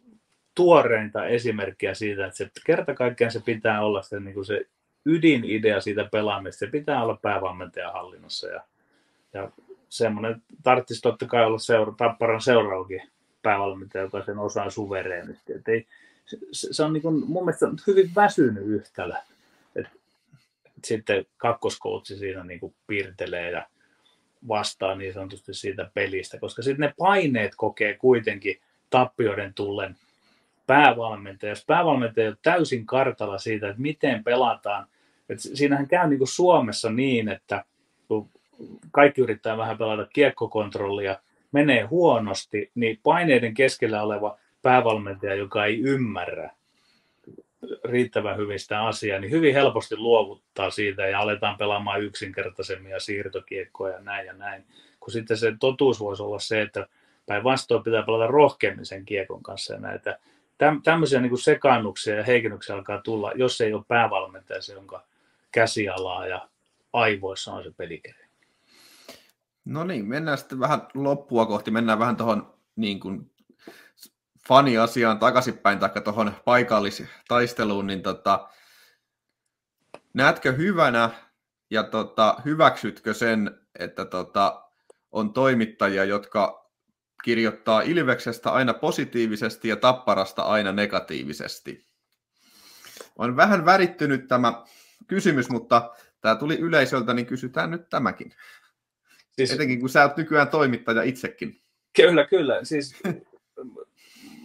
tuoreinta esimerkkiä siitä, että se kerta kaikkiaan se pitää olla se, niin kuin se ydinidea siitä pelaamista, se pitää olla päävalmentajan hallinnossa ja, ja semmoinen tarvitsisi totta kai olla seura, Tapparan seuraakin päävalmentaja, joka sen osaa suvereenisti. Et ei, se, se on niin kuin, mun mielestä hyvin väsynyt yhtälö. Et, et sitten kakkoskoutsi siinä niin kuin piirtelee ja vastaa niin sanotusti siitä pelistä, koska sitten ne paineet kokee kuitenkin tappioiden tullen päävalmentaja. Jos päävalmentaja on täysin kartalla siitä, että miten pelataan, että siinähän käy niin kuin Suomessa niin, että kun kaikki yrittää vähän pelata kiekkokontrollia, menee huonosti, niin paineiden keskellä oleva päävalmentaja, joka ei ymmärrä riittävän hyvin sitä asiaa, niin hyvin helposti luovuttaa siitä ja aletaan pelaamaan yksinkertaisemmia siirtokiekkoja ja näin ja näin. Kun sitten se totuus voisi olla se, että päinvastoin pitää pelata rohkeammin sen kiekon kanssa ja näitä tämmöisiä niin sekaannuksia ja heikennyksiä alkaa tulla, jos ei ole päävalmentaja se, jonka käsialaa ja aivoissa on se pelikirja. No niin, mennään sitten vähän loppua kohti, mennään vähän tuohon niin kuin fani-asiaan takaisinpäin, tai tuohon paikallistaisteluun, niin tota, näetkö hyvänä ja tota, hyväksytkö sen, että tota, on toimittajia, jotka kirjoittaa Ilveksestä aina positiivisesti ja Tapparasta aina negatiivisesti? On vähän värittynyt tämä kysymys, mutta tämä tuli yleisöltä, niin kysytään nyt tämäkin. Siis... Etenkin kun sä oot nykyään toimittaja itsekin. Kyllä, kyllä. Siis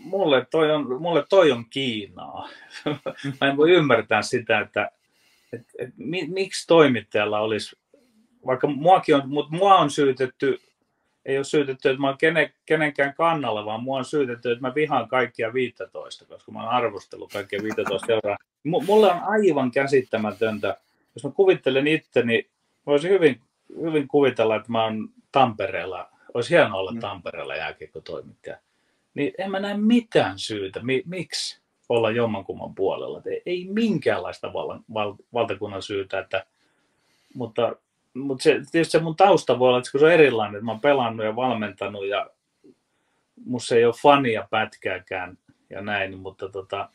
mulle toi on, mulle toi on Kiinaa. Mä en voi ymmärtää sitä, että et, et, mi, miksi toimittajalla olisi, vaikka muakin on, mutta mua on syytetty, ei ole syytetty, että mä oon kene, kenenkään kannalla, vaan mua on syytetty, että mä vihaan kaikkia 15, koska mä oon arvostellut kaikkia 15 seuraa. M- mulle on aivan käsittämätöntä, jos mä kuvittelen itteni, voisin hyvin, hyvin kuvitella, että mä oon Tampereella, olisi hienoa olla mm. Tampereella jääkiekkotoimittaja niin en mä näe mitään syytä, mi- miksi olla jommankumman puolella. Ei, ei minkäänlaista val- val- valtakunnan syytä, että, mutta, mutta se, tietysti se mun tausta voi olla, että se on erilainen, että mä oon pelannut ja valmentanut ja musta ei ole fania pätkääkään ja näin, mutta tota,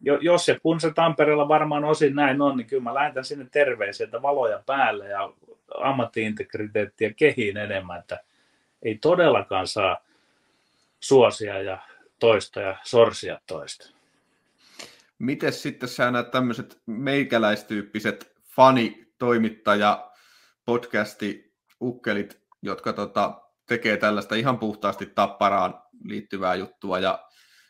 jos ja kun se Tampereella varmaan osin näin on, niin kyllä mä lähetän sinne terveisiä, että valoja päälle ja ammattiintegriteettiä kehiin enemmän, että ei todellakaan saa suosia ja toista ja sorsia toista. Miten sitten sä näet tämmöiset meikäläistyyppiset fanitoimittaja podcasti ukkelit, jotka tota, tekee tällaista ihan puhtaasti tapparaan liittyvää juttua ja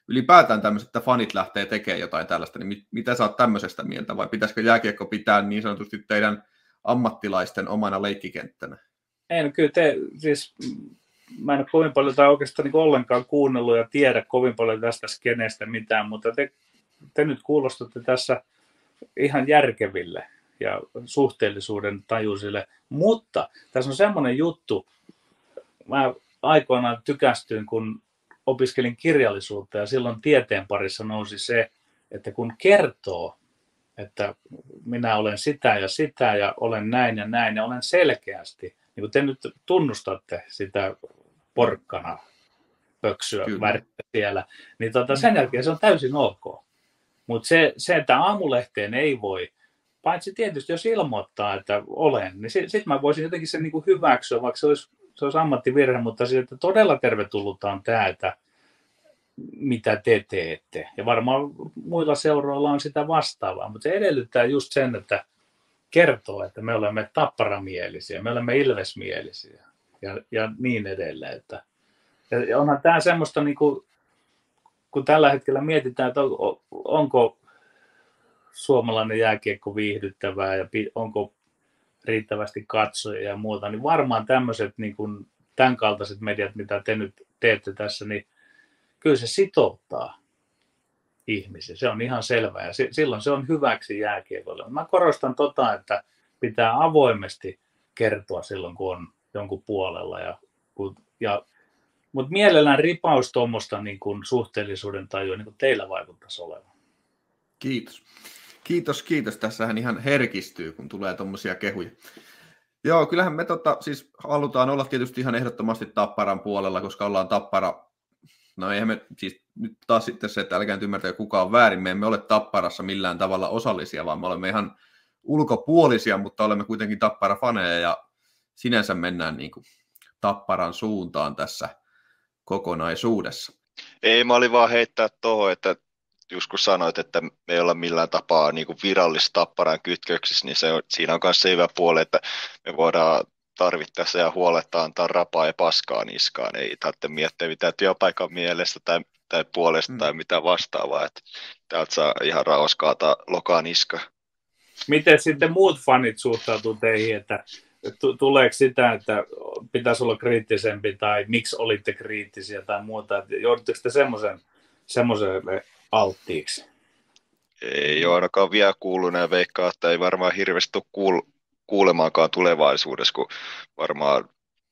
ylipäätään tämmöiset, että fanit lähtee tekemään jotain tällaista, niin mit, mitä sä oot tämmöisestä mieltä vai pitäisikö jääkiekko pitää niin sanotusti teidän ammattilaisten omana leikkikenttänä? En, no kyllä te, siis mä en ole kovin paljon tai oikeastaan niin ollenkaan kuunnellut ja tiedä kovin paljon tästä skeneestä mitään, mutta te, te nyt kuulostatte tässä ihan järkeville ja suhteellisuuden tajuisille. Mutta tässä on semmoinen juttu, mä aikoinaan tykästyin, kun opiskelin kirjallisuutta ja silloin tieteen parissa nousi se, että kun kertoo, että minä olen sitä ja sitä ja olen näin ja näin ja olen selkeästi, niin kuin te nyt tunnustatte sitä porkkana pöksyä värkkä siellä, niin tota, sen jälkeen se on täysin ok. Mutta se, se, että aamulehteen ei voi, paitsi tietysti jos ilmoittaa, että olen, niin sitten sit mä voisin jotenkin sen niinku hyväksyä, vaikka se olisi, se olisi ammattivirhe, mutta se, että todella tervetullutta on tämä, että mitä te teette. Ja varmaan muilla seuroilla on sitä vastaavaa, mutta se edellyttää just sen, että kertoo, että me olemme tapparamielisiä, me olemme ilvesmielisiä ja, ja niin edelleen. Että, ja onhan tämä semmoista, niin kuin, kun tällä hetkellä mietitään, että on, onko suomalainen jääkiekko viihdyttävää ja onko riittävästi katsoja ja muuta, niin varmaan tämmöiset niin kuin tämän kaltaiset mediat, mitä te nyt teette tässä, niin kyllä se sitouttaa ihmisiä. Se on ihan selvää ja silloin se on hyväksi jääkiekolle. Mä korostan tota, että pitää avoimesti kertoa silloin, kun on jonkun puolella. Ja, ja, mutta mielellään ripaus tuommoista niin suhteellisuuden tajua, niin kuin teillä vaikuttaisi olevan. Kiitos. Kiitos, kiitos. Tässähän ihan herkistyy, kun tulee tuommoisia kehuja. Joo, kyllähän me tota, siis halutaan olla tietysti ihan ehdottomasti Tapparan puolella, koska ollaan Tappara, no eihän me, siis nyt taas sitten se, että älkää nyt ymmärtäkö kuka on väärin, me emme ole Tapparassa millään tavalla osallisia, vaan me olemme ihan ulkopuolisia, mutta olemme kuitenkin Tappara-faneja ja sinänsä mennään niin kuin tapparan suuntaan tässä kokonaisuudessa. Ei, mä olin vaan heittää tuohon, että just kun sanoit, että me ei olla millään tapaa niin kuin virallista tapparaan kytköksissä, niin se on, siinä on myös se hyvä puoli, että me voidaan tarvittaessa ja huoletta antaa rapaa ja paskaa niskaan. Ei tarvitse miettiä mitään työpaikan mielestä tai, tai puolesta mm. tai mitä vastaavaa. Että täältä saa ihan rauhassa kaataa lokaa niska. Miten sitten muut fanit suhtautuu teihin, että tuleeko sitä, että pitäisi olla kriittisempi tai miksi olitte kriittisiä tai muuta? Joudutteko te semmoisen semmoiselle alttiiksi? Ei ole ainakaan vielä kuullut ja veikkaa, että ei varmaan hirveästi kuul- kuulemaankaan tulevaisuudessa, kun varmaan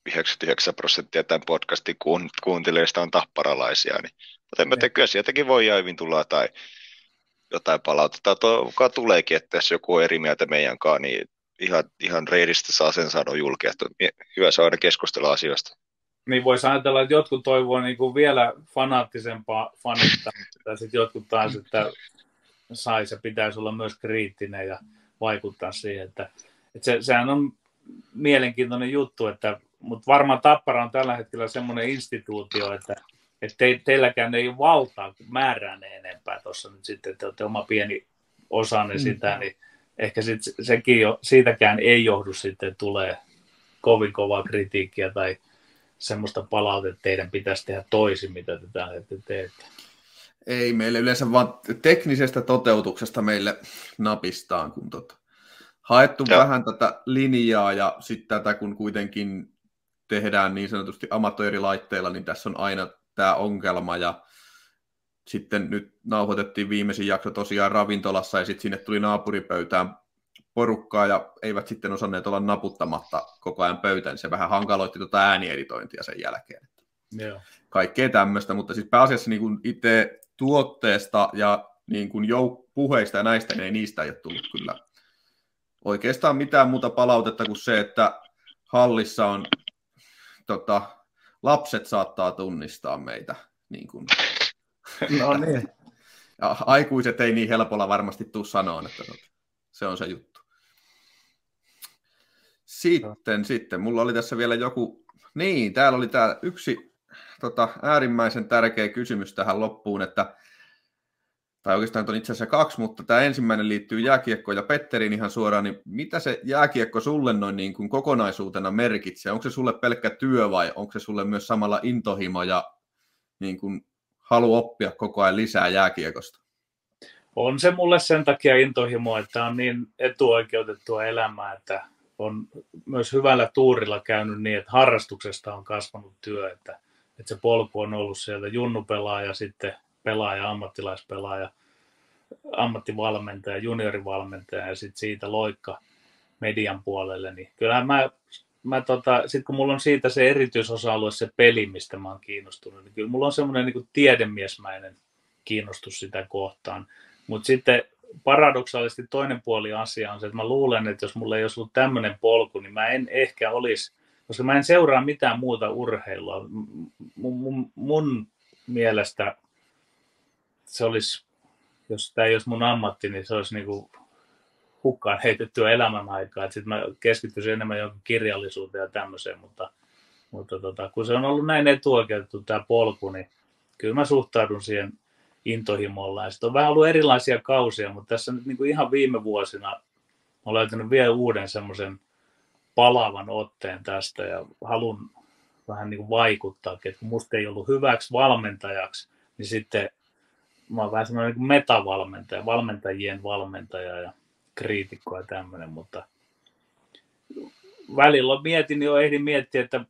99 prosenttia tämän podcastin kuuntelijoista on tapparalaisia, niin, mutta en mä tiedä, kyllä sieltäkin voi hyvin tulla tai jotain palautetta, kuka tuleekin, että jos joku on eri mieltä meidän kanssa, niin ihan, ihan reidistä saa sen sanoa julki, että hyvä saada keskustella asioista. Niin voisi ajatella, että jotkut toivoo niin kuin vielä fanaattisempaa fanittaa, tai sitten jotkut taas, että saisi ja pitäisi olla myös kriittinen ja vaikuttaa siihen, että, että se, sehän on mielenkiintoinen juttu, että, mutta varmaan Tappara on tällä hetkellä semmoinen instituutio, että, että te, teilläkään ei ole valtaa määrää ne enempää tuossa nyt sitten, että olette oma pieni osanne mm. sitä, niin ehkä sit, sekin jo, siitäkään ei johdu sitten, tulee kovin kovaa kritiikkiä tai semmoista palautetta, että teidän pitäisi tehdä toisin, mitä te tällä teette. Ei, meille yleensä vaan teknisestä toteutuksesta meille napistaan, kun tota, haettu Joo. vähän tätä linjaa ja sitten tätä, kun kuitenkin tehdään niin sanotusti amatöörilaitteilla, niin tässä on aina tämä ongelma ja sitten nyt nauhoitettiin viimeisin jakso tosiaan ravintolassa ja sitten sinne tuli naapuripöytään porukkaa ja eivät sitten osanneet olla naputtamatta koko ajan pöytään, niin se vähän hankaloitti tuota äänieditointia sen jälkeen. Joo. Kaikkea tämmöistä, mutta siis pääasiassa niin kuin itse tuotteesta ja niin kuin jouk- puheista ja näistä, niin ei niistä ei ole tullut kyllä oikeastaan mitään muuta palautetta kuin se, että hallissa on tota, lapset saattaa tunnistaa meitä. Niin kuin, no niin. Ja aikuiset ei niin helpolla varmasti tule sanoa, että se on se juttu. Sitten, no. sitten, mulla oli tässä vielä joku, niin, täällä oli tää yksi tota, äärimmäisen tärkeä kysymys tähän loppuun, että tai oikeastaan on itse asiassa kaksi, mutta tämä ensimmäinen liittyy jääkiekkoon ja Petterin ihan suoraan, niin mitä se jääkiekko sulle noin niin kuin kokonaisuutena merkitsee? Onko se sulle pelkkä työ vai onko se sulle myös samalla intohimo ja niin kuin halu oppia koko ajan lisää jääkiekosta? On se mulle sen takia intohimo, että on niin etuoikeutettua elämää, että on myös hyvällä tuurilla käynyt niin, että harrastuksesta on kasvanut työ, että, että se polku on ollut sieltä junnupelaaja, sitten pelaaja, ammattilaispelaaja, ammattivalmentaja, juniorivalmentaja ja sitten siitä loikka median puolelle, niin kyllähän mä, mä tota, sit kun mulla on siitä se erityisosa-alue, se peli, mistä mä oon kiinnostunut, niin kyllä mulla on semmoinen niin tiedemiesmäinen kiinnostus sitä kohtaan. Mutta sitten paradoksaalisesti toinen puoli asia on se, että mä luulen, että jos mulla ei olisi ollut tämmöinen polku, niin mä en ehkä olisi, koska mä en seuraa mitään muuta urheilua. Mun, mun, mun mielestä se olisi, jos tämä ei olisi mun ammatti, niin se olisi kuin hukkaan heitettyä elämän aikaa. Sitten mä keskittyisin enemmän johonkin kirjallisuuteen ja tämmöiseen, mutta, mutta tota, kun se on ollut näin etuoikeutettu tämä polku, niin kyllä mä suhtaudun siihen intohimolla. Ja sitten on vähän ollut erilaisia kausia, mutta tässä nyt niin kuin ihan viime vuosina olen löytänyt vielä uuden semmoisen palavan otteen tästä ja haluan vähän niin kuin vaikuttaa, että kun musta ei ollut hyväksi valmentajaksi, niin sitten mä oon vähän semmoinen niin metavalmentaja, valmentajien valmentaja ja kriitikko ja tämmöinen, mutta välillä mietin jo, ehdin miettiä, että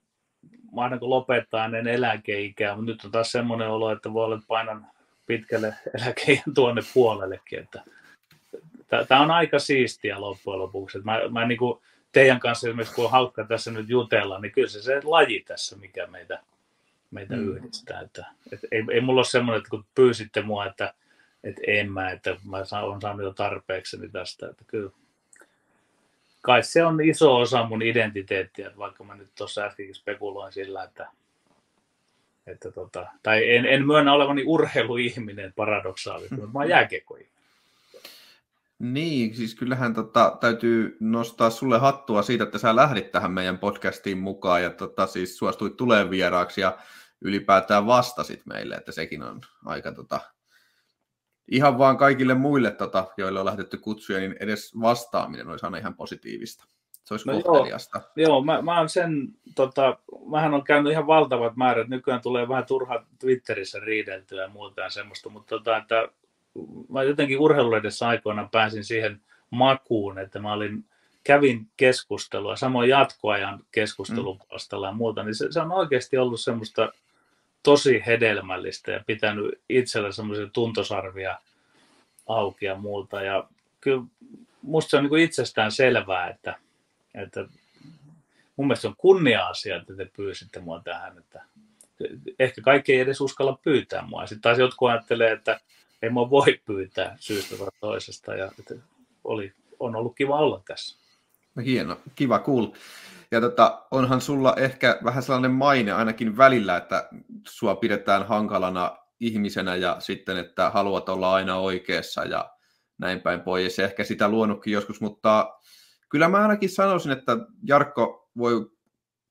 mahdanko lopettaa ennen eläkeikää, mutta nyt on taas semmoinen olo, että voi olla, että painan pitkälle eläkeen tuonne puolellekin. Että tämä on aika siistiä loppujen lopuksi. Mä, mä niin kuin teidän kanssa esimerkiksi, kun on haukka tässä nyt jutella, niin kyllä se se laji tässä, mikä meitä, meitä mm. yhdistää. Että, et ei, ei mulla ole semmoinen, että kun pyysitte mua, että, että en mä, että mä olen saanut jo tarpeekseni tästä. Että kyllä, kai se on iso osa mun identiteettiä, vaikka mä nyt tuossa äskenkin spekuloin sillä, että että tota, tai en, en myönnä olevani urheiluihminen paradoksaalisesti, mutta mä oon. Niin, siis kyllähän tota, täytyy nostaa sulle hattua siitä, että sä lähdit tähän meidän podcastiin mukaan ja tota, siis suostuit tulemaan vieraaksi. Ja ylipäätään vastasit meille, että sekin on aika tota, ihan vaan kaikille muille, tota, joille on lähdetty kutsuja, niin edes vastaaminen olisi aina ihan positiivista. Se olisi no kohteliasta. Joo, joo mä, mä, on sen, tota, mähän on käynyt ihan valtavat määrät, nykyään tulee vähän turha Twitterissä riideltyä ja muuta ja semmoista, mutta tota, että mä jotenkin urheiluledessä aikoina pääsin siihen makuun, että mä olin, kävin keskustelua, samoin jatkoajan keskustelun mm. ja muuta, niin se, se on oikeasti ollut semmoista tosi hedelmällistä ja pitänyt itsellä semmoisia tuntosarvia auki ja muuta. Ja kyllä musta se on niin itsestään selvää, että, että mun mielestä se on kunnia-asia, että te pyysitte mua tähän, että ehkä kaikki ei edes uskalla pyytää mua. Sitten taas jotkut ajattelee, että ei mua voi pyytää syystä tai toisesta ja että oli, on ollut kiva olla tässä. No hieno, kiva cool. Ja tota, onhan sulla ehkä vähän sellainen maine ainakin välillä, että sua pidetään hankalana ihmisenä ja sitten, että haluat olla aina oikeassa ja näin päin pois. Ja ehkä sitä luonutkin joskus, mutta kyllä mä ainakin sanoisin, että Jarkko voi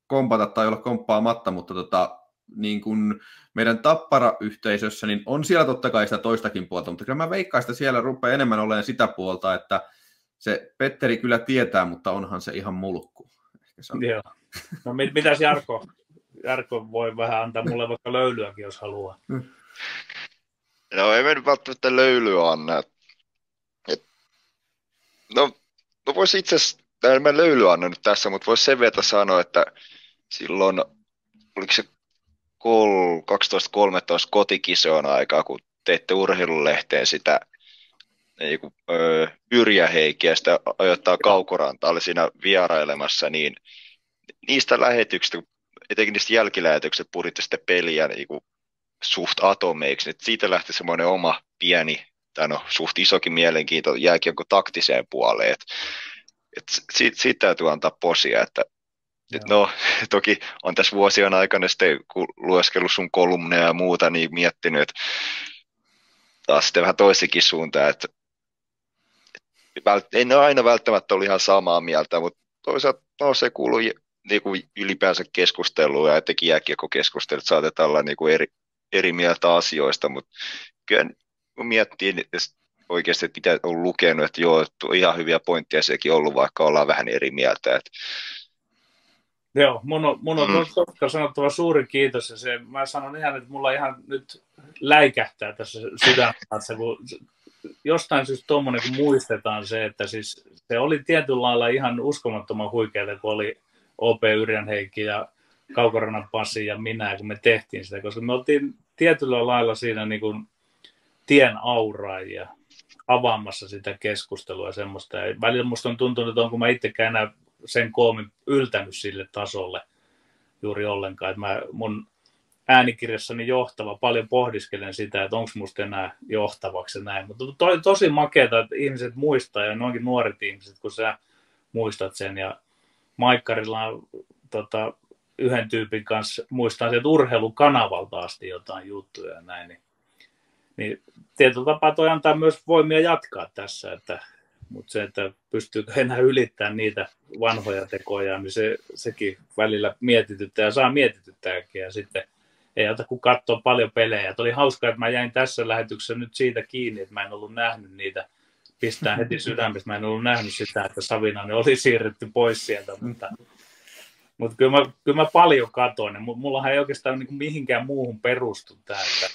kompata tai olla komppaamatta, mutta tota, niin kuin meidän tappara-yhteisössä, niin on siellä totta kai sitä toistakin puolta, mutta kyllä mä veikkaan, että siellä rupeaa enemmän olemaan sitä puolta, että se Petteri kyllä tietää, mutta onhan se ihan mulkku. Ehkä se on. Joo. No mit, mitäs Jarko? Jarko voi vähän antaa mulle vaikka löylyäkin, jos haluaa. No ei me nyt välttämättä löylyä anna. Et, no, no voisi itse asiassa, en mä löylyä anna nyt tässä, mutta voisi sen verran sanoa, että silloin, oliko se 12-13 kotikisoon aikaa, kun teitte urheilulehteen sitä niin kuin, ö, Yrjä Heikkiä, sitä ajoittaa Kaukorantaalle siinä vierailemassa, niin niistä lähetyksistä, etenkin niistä jälkilähetyksistä puritte sitten peliä niin kuin suht atomeiksi, niin siitä lähti semmoinen oma pieni, tai no suht isokin mielenkiinto jääkiekko taktiseen puoleen, että et siitä, siitä täytyy antaa posia, että et no, toki on tässä vuosien aikana sitten, kun lueskellut sun kolumneja ja muuta, niin miettinyt, että taas sitten vähän toisikin suuntaan, että en ole aina välttämättä ollut ihan samaa mieltä, mutta toisaalta no, se kuuluu niin kuin ylipäänsä keskusteluun ja etenkin jääkiekkokeskustelut saatetaan olla niin kuin eri, eri mieltä asioista, mutta kyllä kun miettii niin oikeasti, että mitä on lukenut, että joo, että on ihan hyviä pointteja sekin ollut, vaikka ollaan vähän eri mieltä. Että... Joo, mun on, mun on mm. sanottava suuri kiitos ja se, mä sanon ihan, että mulla ihan nyt läikähtää tässä sydämessä, kun jostain syystä tuommoinen, kun muistetaan se, että siis se oli tietyllä lailla ihan uskomattoman huikeaa, kun oli OP Yrjän Heikki ja Kaukoranan Pasi ja minä, kun me tehtiin sitä, koska me oltiin tietyllä lailla siinä niin kuin tien auraajia avaamassa sitä keskustelua semmoista. Ja välillä musta on tuntunut, että onko mä itsekään enää sen koomin yltänyt sille tasolle juuri ollenkaan. Että mä, mun äänikirjassani johtava, paljon pohdiskelen sitä, että onko musta enää johtavaksi näin. Mutta to, tosi makeata, että ihmiset muistaa ja noinkin nuoret ihmiset, kun sä muistat sen. Ja Maikkarilla on tota, yhden tyypin kanssa, muistaa sieltä urheilukanavalta asti jotain juttuja ja näin. Niin, niin tietyllä tapaa toi antaa myös voimia jatkaa tässä, että, mutta se, että pystyykö enää ylittämään niitä vanhoja tekoja, niin se, sekin välillä mietityttää ja saa mietityttääkin. Ja sitten ei ota kuin katsoa paljon pelejä. Et oli hauskaa, että mä jäin tässä lähetyksessä nyt siitä kiinni, että mä en ollut nähnyt niitä. Pistää heti sydämestä. Mä en ollut nähnyt sitä, että Savinainen oli siirretty pois sieltä, mutta, mutta kyllä, kyllä mä paljon katon. Mullahan ei oikeastaan niin mihinkään muuhun perustu tämä, että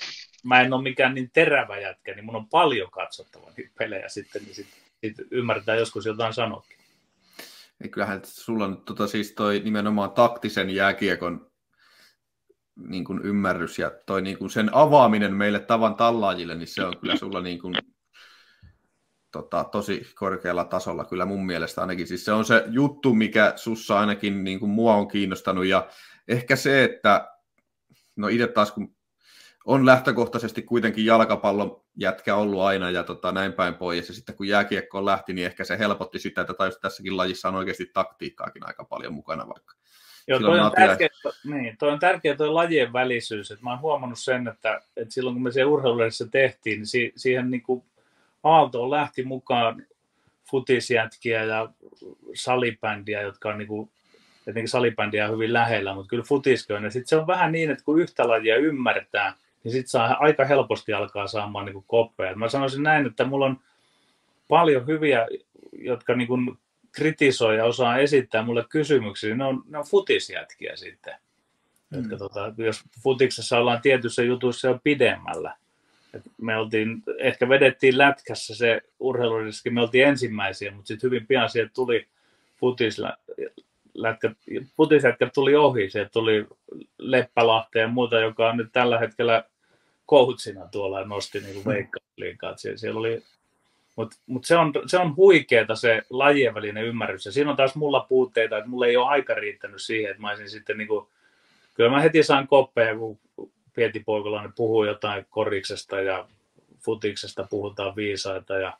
mä en ole mikään niin terävä jätkä, niin mun on paljon katsottava niitä pelejä sitten, niin sitten sit ymmärtää joskus jotain sanoakin. Ja kyllähän sulla on tota, siis toi nimenomaan taktisen jääkiekon niin kuin ymmärrys ja toi niin kuin sen avaaminen meille tavan tallaajille, niin se on kyllä sulla niin kuin, tota, tosi korkealla tasolla kyllä mun mielestä ainakin. Siis se on se juttu, mikä sussa ainakin niin kuin mua on kiinnostanut ja ehkä se, että no itse taas kun on lähtökohtaisesti kuitenkin jalkapallon jätkä ollut aina ja tota, näin päin pois. Ja sitten kun jääkiekko lähti, niin ehkä se helpotti sitä, että tässäkin lajissa on oikeasti taktiikkaakin aika paljon mukana vaikka. Joo, toi on, tärkeä, niin, toi on tärkeä toi lajien välisyys. Et mä oon huomannut sen, että, että silloin kun me se urheiluudessa tehtiin, niin si, siihen niin kuin Aaltoon lähti mukaan futisjätkiä ja salibändiä, jotka on niin kuin Jotenkin salibändiä on hyvin lähellä, mutta kyllä futiskin on. Ja sitten se on vähän niin, että kun yhtä lajia ymmärtää, niin sitten saa aika helposti alkaa saamaan niin koppeja. Mä sanoisin näin, että mulla on paljon hyviä, jotka niin kuin kritisoi ja osaa esittää mulle kysymyksiä, ne on, ne on futisjätkiä sitten. Mm. Jotka, tota, jos futiksessa ollaan tietyssä jutussa jo pidemmällä. Et me oltiin, ehkä vedettiin lätkässä se urheiluriski, me oltiin ensimmäisiä, mutta sitten hyvin pian sieltä tuli futislätkät, futislätkät tuli ohi, sieltä tuli Leppälahti ja muuta, joka on nyt tällä hetkellä coachina tuolla ja nosti niin veikkausliikaa. Siellä, siellä oli mutta mut se, on, se on huikeeta se lajien välinen ymmärrys. Ja siinä on taas mulla puutteita, että mulla ei ole aika riittänyt siihen, että mä olisin sitten niinku, kyllä mä heti saan koppeja, kun Pieti Poikolainen puhuu jotain koriksesta ja futiksesta puhutaan viisaita ja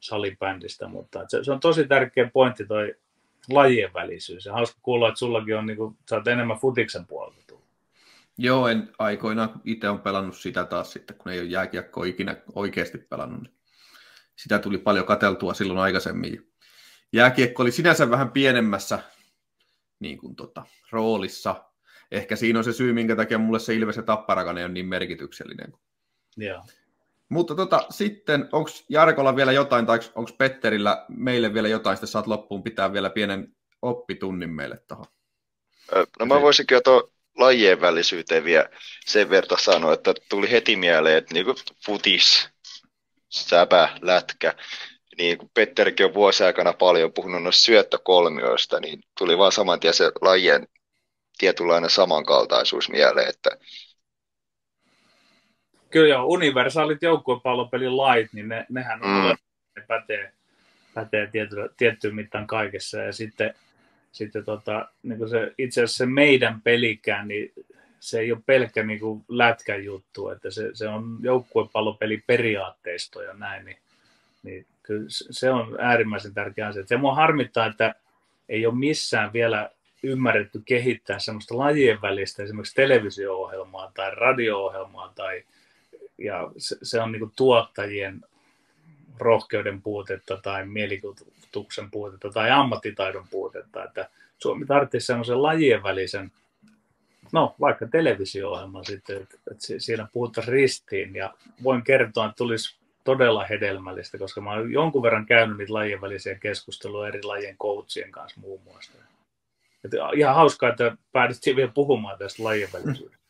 salibändistä, mutta se, se on tosi tärkeä pointti toi lajien välisyys. Ja hauska kuulla, että sullakin on, niin kuin, sä oot enemmän futiksen puolelta tullut. Joo, en aikoinaan itse on pelannut sitä taas sitten, kun ei ole jääkiekkoa ikinä oikeasti pelannut. Niin sitä tuli paljon kateltua silloin aikaisemmin. Jääkiekko oli sinänsä vähän pienemmässä niin kuin tota, roolissa. Ehkä siinä on se syy, minkä takia mulle se Ilves ja Tapparakan ei ole niin merkityksellinen. Joo. Mutta tota, sitten, onko Jarkolla vielä jotain, tai onko Petterillä meille vielä jotain, sitten saat loppuun pitää vielä pienen oppitunnin meille tuohon. No mä voisinkin jo tuon lajien välisyyteen vielä sen verran sanoa, että tuli heti mieleen, että niin futis säpä, lätkä, niin kun Petterikin on vuosien aikana paljon puhunut noista syöttökolmioista, niin tuli vaan saman tien se lajien tietynlainen samankaltaisuus mieleen, että Kyllä joo, universaalit joukkuepallopelin lait, niin ne, nehän on mm. ne pätee, pätee tietty, tiettyyn mittaan kaikessa. Ja sitten, sitten tota, niin se, itse asiassa se meidän pelikään, niin se ei ole pelkkä niin kuin lätkän juttu, että se, se on joukkuepallopeli periaatteisto ja näin, niin, niin kyllä se on äärimmäisen tärkeä asia. Se mua harmittaa, että ei ole missään vielä ymmärretty kehittää semmoista lajien välistä esimerkiksi televisio-ohjelmaa tai radio-ohjelmaa tai ja se, se on niin tuottajien rohkeuden puutetta tai mielikuvituksen puutetta tai ammattitaidon puutetta, että Suomi tarvitsisi semmoisen lajien välisen no vaikka televisio-ohjelma sitten, että, että siinä puhuttaisiin ristiin ja voin kertoa, että tulisi todella hedelmällistä, koska mä olen jonkun verran käynyt niitä lajien välisiä keskusteluja eri lajien coachien kanssa muun muassa. Että ihan hauskaa, että päädyttiin vielä puhumaan tästä lajien välisyydestä.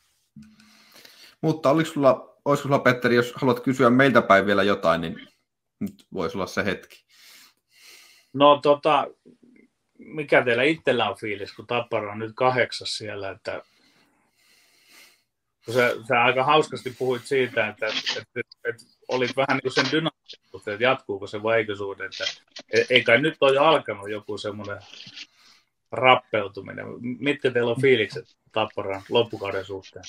Mutta oliko sulla, olisiko sulla Petteri, jos haluat kysyä meiltä päin vielä jotain, niin nyt voisi olla se hetki. No tota, mikä teillä itsellä on fiilis, kun Tappara on nyt kahdeksas siellä, että sä, sä aika hauskasti puhuit siitä, että, että, että, että olit vähän niin kuin sen dynaamisuutta, että jatkuuko se vai eikö suhde, että e, ei kai nyt ole alkanut joku semmoinen rappeutuminen. Mitkä teillä on fiilikset Tapparan loppukauden suhteen?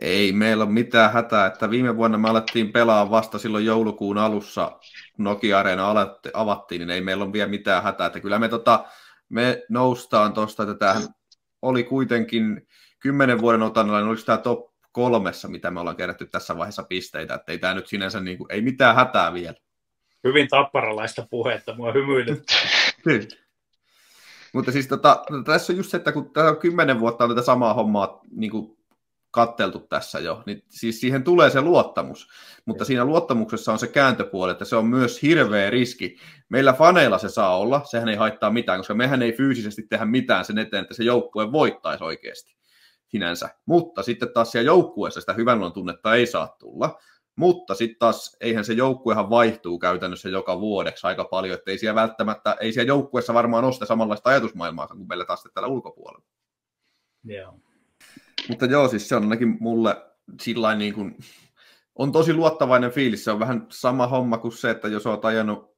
Ei meillä ole mitään hätää, että viime vuonna me alettiin pelaa vasta silloin joulukuun alussa, Nokia-areena avattiin, niin ei meillä ole vielä mitään hätää. Että kyllä me, tota, me noustaan tuosta, että tämähän oli kuitenkin kymmenen vuoden otannalla, niin oliko tämä top kolmessa, mitä me ollaan kerätty tässä vaiheessa pisteitä, että ei tämä nyt sinänsä, niin kuin, ei mitään hätää vielä. Hyvin tapparalaista puhetta, mua hymyilyt. Mutta siis tota, tässä on just se, että kun tämä on kymmenen vuotta on tätä samaa hommaa niin kuin katteltu tässä jo, niin siis siihen tulee se luottamus. Mutta siinä luottamuksessa on se kääntöpuoli, että se on myös hirveä riski. Meillä faneilla se saa olla, sehän ei haittaa mitään, koska mehän ei fyysisesti tehdä mitään sen eteen, että se joukkue voittaisi oikeasti sinänsä. Mutta sitten taas siellä joukkueessa sitä hyvän tunnetta ei saa tulla. Mutta sitten taas eihän se joukkuehan vaihtuu käytännössä joka vuodeksi aika paljon, että ei siellä välttämättä, ei siellä joukkueessa varmaan ole sitä samanlaista ajatusmaailmaa kuin meillä taas täällä ulkopuolella. Joo. Mutta joo, siis se on ainakin mulle sillä niin kuin, on tosi luottavainen fiilis. Se on vähän sama homma kuin se, että jos olet ajanut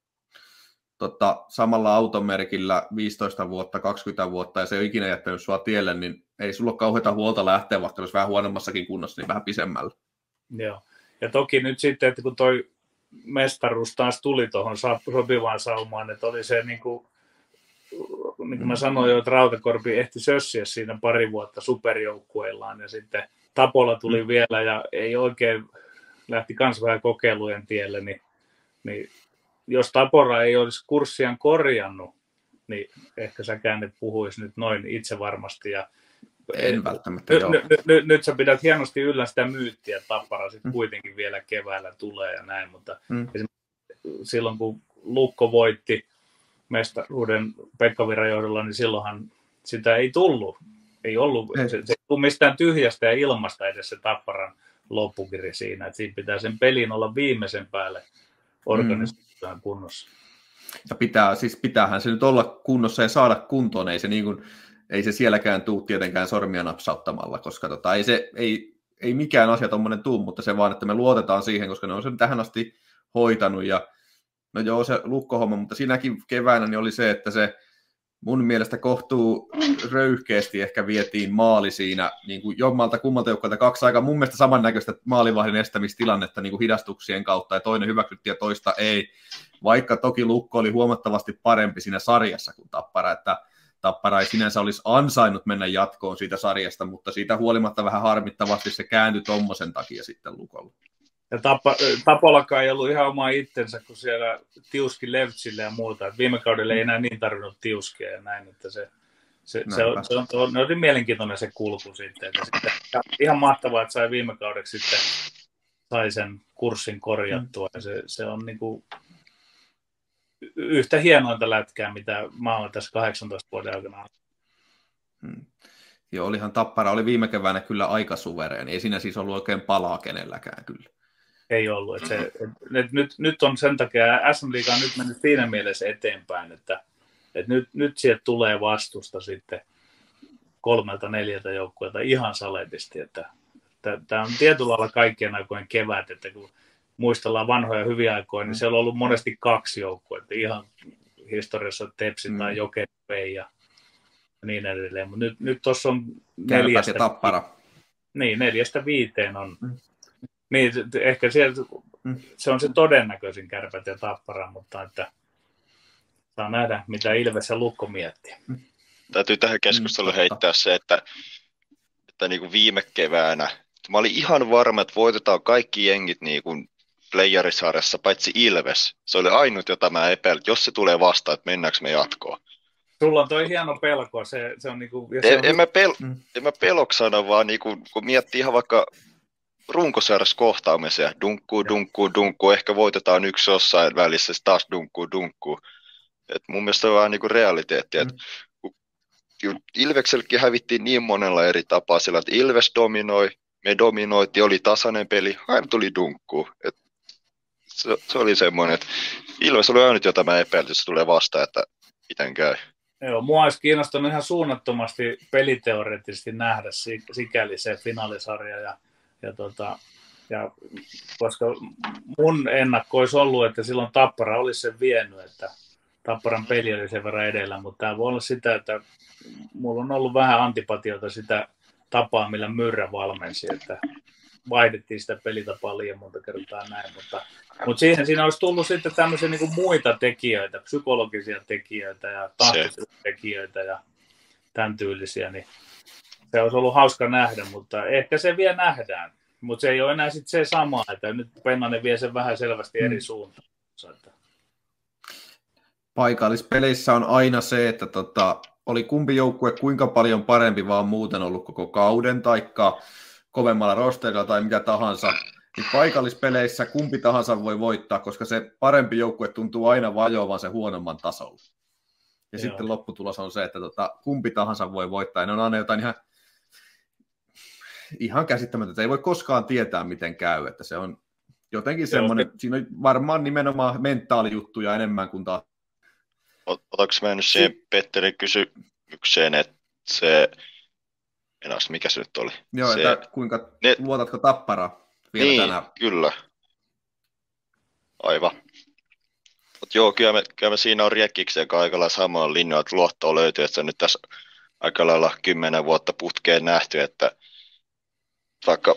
tota, samalla automerkillä 15 vuotta, 20 vuotta ja se ei ole ikinä jättänyt sua tielle, niin ei sulla ole kauheita huolta lähteä, vaikka olisi vähän huonommassakin kunnossa, niin vähän pisemmällä. Joo. Ja toki nyt sitten, että kun toi mestaruus taas tuli tuohon sopivaan saumaan, että oli se niin kuin, niin kuin mä sanoin jo, että Rautakorpi ehti sössiä siinä pari vuotta superjoukkueillaan ja sitten Tapola tuli mm. vielä ja ei oikein lähti kans vähän kokeilujen tielle, niin, niin jos Tapora ei olisi kurssiaan korjannut niin ehkä säkään et puhuisi nyt noin itse varmasti. Ja en välttämättä, nyt, nyt, nyt, nyt sä pidät hienosti yllä sitä myyttiä, että Tappara sitten mm. kuitenkin vielä keväällä tulee ja näin, mutta mm. silloin kun Lukko voitti mestaruuden Pekka Viran johdolla, niin silloinhan sitä ei tullut. Ei ollut, ei. Se, se ei tullut mistään tyhjästä ja ilmasta edes se Tapparan loppukiri siinä, että siinä pitää sen pelin olla viimeisen päälle organisaation mm. kunnossa. Ja pitää, siis pitäähän se nyt olla kunnossa ja saada kuntoon, ei se, niin kuin, ei se sielläkään tuu tietenkään sormia napsauttamalla, koska tota, ei, se, ei, ei mikään asia tuommoinen tuu, mutta se vaan, että me luotetaan siihen, koska ne on sen tähän asti hoitanut ja no joo, se lukkohomma, mutta siinäkin keväänä niin oli se, että se mun mielestä kohtuu röyhkeästi ehkä vietiin maali siinä niin kuin jommalta kummalta joukkueelta kaksi aika mun mielestä samannäköistä maalivahdin estämistilannetta niin kuin hidastuksien kautta ja toinen hyväksyttiin ja toista ei, vaikka toki Lukko oli huomattavasti parempi siinä sarjassa kuin Tappara, että Tappara ei sinänsä olisi ansainnut mennä jatkoon siitä sarjasta, mutta siitä huolimatta vähän harmittavasti se kääntyi tuommoisen takia sitten Lukolla. Ja Tapa, Tapolakaan ei ollut ihan oma itsensä kuin siellä tiuski Levtsille ja muuta. Et viime kaudella ei enää niin tarvinnut tiuskia ja näin, että se, se, se, on, se, on, se on, oli mielenkiintoinen se kulku sitten. Että sitten ihan mahtavaa, että sai viime kaudeksi sitten sai sen kurssin korjattua. Ja se, se on niin kuin yhtä hienointa lätkää, mitä mä olen tässä 18 vuoden aikana. Hmm. Joo, olihan Tappara oli viime keväänä kyllä aika suvereeni. Ei siinä siis ollut oikein palaa kenelläkään kyllä ei ollut. Että se, et nyt, nyt on sen takia, SM Liiga on nyt mennyt siinä mielessä eteenpäin, että, että nyt, nyt sieltä tulee vastusta sitten kolmelta neljältä joukkueelta ihan saletisti, että tämä on tietyllä lailla kaikkien aikojen kevät, että kun muistellaan vanhoja hyviä aikoja, niin siellä on ollut monesti kaksi joukkuetta, ihan historiassa Tepsi tai mm. Jokeri ja niin edelleen, mutta nyt, nyt tuossa on neljästä, ja tappara. Niin, neljästä viiteen on, mm. Niin, ehkä siellä, mm. se on se todennäköisin kärpät ja tappara, mutta että saa nähdä, mitä Ilves ja Lukko miettii. Mm. Täytyy tähän keskusteluun heittää se, että, että niin kuin viime keväänä, mä olin ihan varma, että voitetaan kaikki jengit niin kuin playerisarjassa, paitsi Ilves. Se oli ainut, jota mä epäilin, jos se tulee vastaan, että mennäänkö me jatkoon. Sulla on toi hieno pelko, se, se on niinku... Se en, on... en, mä pel, mm. en mä peloksana, vaan niinku, kun miettii ihan vaikka runkosarjassa kohtaamisia. Dunkku, dunkku, dunkku. Ehkä voitetaan yksi jossain välissä, taas dunkku, dunkku. Et mun mielestä se on vähän niin kuin realiteetti. Mm. Ilveksellekin hävittiin niin monella eri tapaa sillä, että Ilves dominoi, me dominoitiin, oli tasainen peli, aina tuli dunkku. Et se, se, oli semmoinen, että Ilves oli ainut, jota mä epäilin, että se tulee vastaan, että miten käy. Joo, mua olisi kiinnostanut ihan suunnattomasti peliteoreettisesti nähdä sikäli se finaalisarja ja ja, tota, ja koska mun ennakko olisi ollut, että silloin Tappara olisi sen vienyt, että Tapparan peli oli sen verran edellä, mutta tämä voi olla sitä, että mulla on ollut vähän antipatiota sitä tapaa, millä Myrrä valmensi, että vaihdettiin sitä pelitapaa liian monta kertaa näin, mutta, mutta siihen siinä olisi tullut sitten tämmöisiä niin muita tekijöitä, psykologisia tekijöitä ja tahtisia tekijöitä ja tämän tyylisiä, niin se olisi ollut hauska nähdä, mutta ehkä se vielä nähdään. Mutta se ei ole enää sit se sama, että nyt Pennanen vie sen vähän selvästi eri mm. suuntaan. Paikallispeleissä on aina se, että tota, oli kumpi joukkue kuinka paljon parempi vaan muuten ollut koko kauden, taikka kovemmalla rosterilla tai mitä tahansa, niin paikallispeleissä kumpi tahansa voi voittaa, koska se parempi joukkue tuntuu aina vajoavan se huonomman tasolla. Ja Joo. sitten lopputulos on se, että tota, kumpi tahansa voi voittaa. Ja ne on aina jotain ihan ihan käsittämätöntä. Ei voi koskaan tietää, miten käy. Että se on jotenkin semmoinen, siinä on varmaan nimenomaan mentaalijuttuja enemmän kuin taas. Otatko mä nyt siihen Petterin kysymykseen, että se, en as, mikä se nyt oli? Joo, se, että kuinka, ne... luotatko tappara vielä niin, tänään? kyllä. Aivan. Mutta joo, kyllä me, kyllä me siinä on Riekkiksen aika lailla samalla linjalla, että luottoa löytyy, että se nyt tässä aika lailla kymmenen vuotta putkeen nähty, että vaikka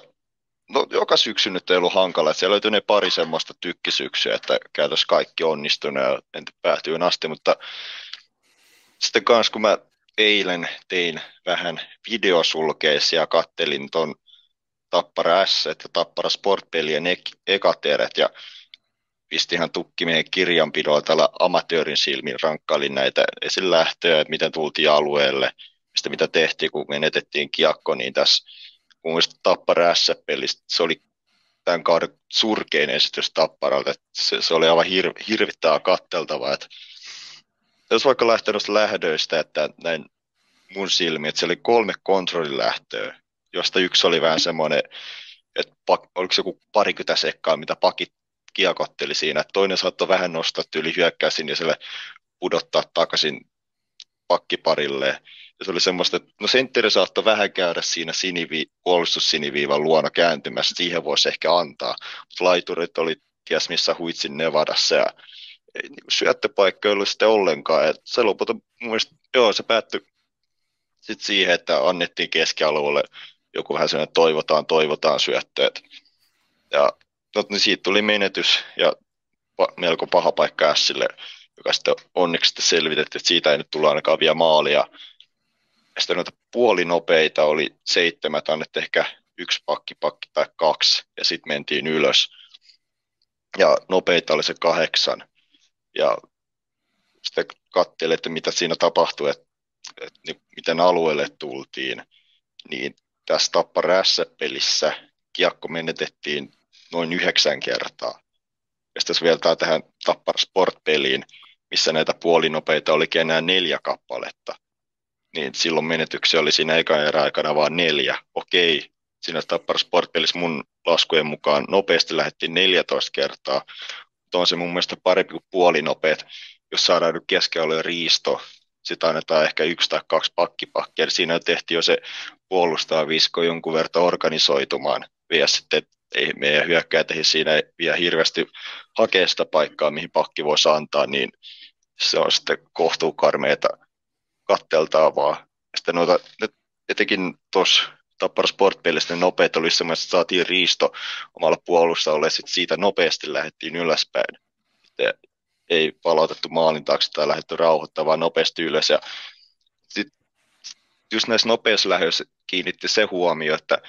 no, joka syksy nyt ei ollut hankala, että siellä löytyi ne pari semmoista tykkisyksyä, että käytössä kaikki onnistunut ja entä päätyy asti, mutta sitten kanssa kun mä eilen tein vähän videosulkeisia ja kattelin ton Tappara S ja Tappara Sportpelien ek- ekat erät ja pisti ihan tukki meidän kirjanpidoa tällä amatöörin silmin, rankkailin näitä esilähtöjä, että miten tultiin alueelle, mistä mitä tehtiin, kun menetettiin kiekko, niin tässä mun mielestä Tappara S-pelistä, se oli tämän kauden surkein esitys Tapparalta, se, se, oli aivan hir, hirvittävää katteltavaa, että jos vaikka lähtenyt lähdöistä, että näin mun silmi, että se oli kolme kontrollilähtöä, josta yksi oli vähän semmoinen, että pak, oliko se joku parikymmentä sekkaa, mitä pakit kiekotteli siinä. Toinen saattoi vähän nostaa yli hyökkäisin ja sille pudottaa takaisin pakkiparille. Ja se oli semmoista, että no sentteri saattoi vähän käydä siinä sinivi, puolustussiniviivan luona kääntymässä, siihen voisi ehkä antaa. Mutta laiturit oli ties missä huitsin Nevadassa ja ei, niin ollut sitten ollenkaan. Et se lopulta mielestä, joo, se päättyi sitten siihen, että annettiin keskialueelle joku vähän sellainen toivotaan, toivotaan syötteet. Ja no, niin siitä tuli menetys ja pa- melko paha paikka Sille, joka sitten onneksi sitten selvitettiin, että siitä ei nyt tulla ainakaan vielä maalia. Ja sitten noita puolinopeita oli seitsemät, annettiin ehkä yksi pakki, pakki tai kaksi, ja sitten mentiin ylös. Ja nopeita oli se kahdeksan. Ja sitten katselin, että mitä siinä tapahtui, että, että niin miten alueelle tultiin. Niin tässä Tappara pelissä kiekko menetettiin noin yhdeksän kertaa. Ja sitten jos vielä tähän Tappara Sport-peliin, missä näitä puolinopeita olikin enää neljä kappaletta, niin silloin menetyksiä oli siinä ekan erän aikana vain neljä. Okei, siinä Tappara Sport-pelissä mun laskujen mukaan nopeasti lähdettiin 14 kertaa, mutta on se mun mielestä parempi kuin puolinopeet, jos saadaan nyt keskialueen riisto, sitä annetaan ehkä yksi tai kaksi pakkipakkia. Siinä tehtiin jo se puolustaa visko jonkun verran organisoitumaan. Vielä sitten ei meidän hyökkäät ei siinä vielä hirveästi hakea sitä paikkaa, mihin pakki voisi antaa, niin se on sitten kohtuukarmeita katteltavaa. Sitten noita, etenkin tuossa Tappara Sport-pelistä ne nopeat oli semmoista, että saatiin riisto omalla puolustajalle, ja sitten siitä nopeasti lähdettiin ylöspäin. Sitten ei palautettu maalin taakse tai lähdetty rauhoittamaan nopeasti ylös. Ja sitten just näissä nopeissa lähdöissä kiinnitti se huomio, että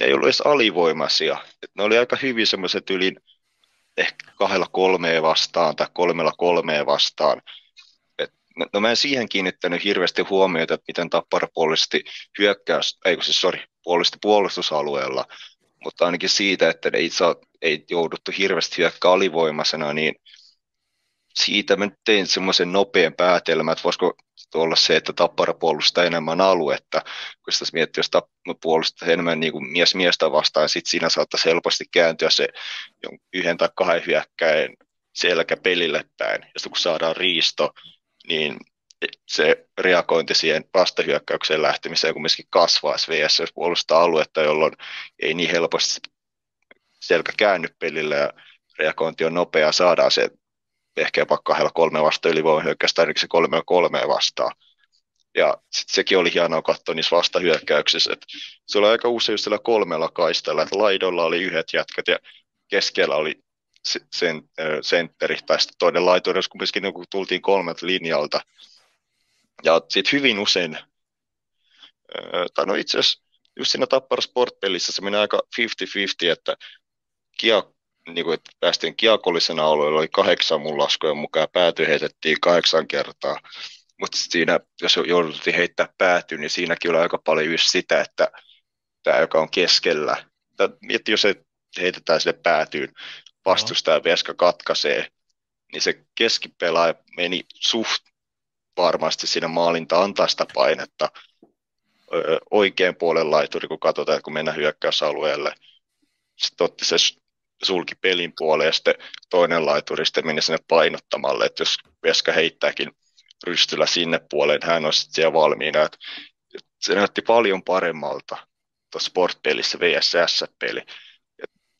ne ei ollut edes alivoimaisia. Et ne oli aika hyvin semmoiset yli ehkä kahdella kolmeen vastaan tai kolmella kolmeen vastaan. Et, no, no mä en siihen kiinnittänyt hirveästi huomiota, että miten Tappara puolusti hyökkäys, ei siis sorry, puolusti puolustusalueella, mutta ainakin siitä, että ne itse ei jouduttu hirveästi hyökkää alivoimaisena, niin siitä mä tein semmoisen nopean päätelmän, että voisiko olla se, että Tappara puolustaa enemmän aluetta, kun sitä miettii, jos Tappara puolustaa enemmän niin kuin mies miestä vastaan, sitten siinä saattaa helposti kääntyä se yhden tai kahden hyökkäin selkä pelille päin, ja sitten kun saadaan riisto, niin se reagointi siihen vastahyökkäykseen lähtemiseen kumminkin kasvaa. VS, jos puolustaa aluetta, jolloin ei niin helposti selkä käänny pelille ja reagointi on nopea, saadaan se ehkä jopa kahdella kolme vastaan ylivoimahyökkäystä, ainakin se kolme kolme vastaan. Ja sit sekin oli hienoa katsoa niissä vastahyökkäyksissä, että se oli aika usein sillä kolmella kaistalla, että laidolla oli yhdet jätkät ja keskellä oli sen, sentteri, tai sitten toinen laituri, jos kumminkin niin tultiin kolmet linjalta. Ja sitten hyvin usein, tai no itse asiassa just siinä Tappara se meni aika 50-50, että kiekko niin kuin, että päästiin kiekollisena alueella, oli kahdeksan mun laskujen mukaan, pääty heitettiin kahdeksan kertaa. Mutta siinä, jos jouduttiin heittää päätyyn, niin siinäkin oli aika paljon just sitä, että tämä, joka on keskellä, mietti, jos se heitetään sille päätyyn, vastustaja veska katkaisee, niin se keskipelaaja meni suht varmasti siinä maalinta antaa sitä painetta oikean puolen laituri, kun katsotaan, kun mennään hyökkäysalueelle. Sitten otti se sulki pelin puoleen ja sitten toinen laituri sitten meni sinne painottamalle, että jos Veska heittääkin rystyllä sinne puoleen, hän on sitten siellä valmiina. Että se näytti paljon paremmalta tuossa sportpelissä VSS-peli.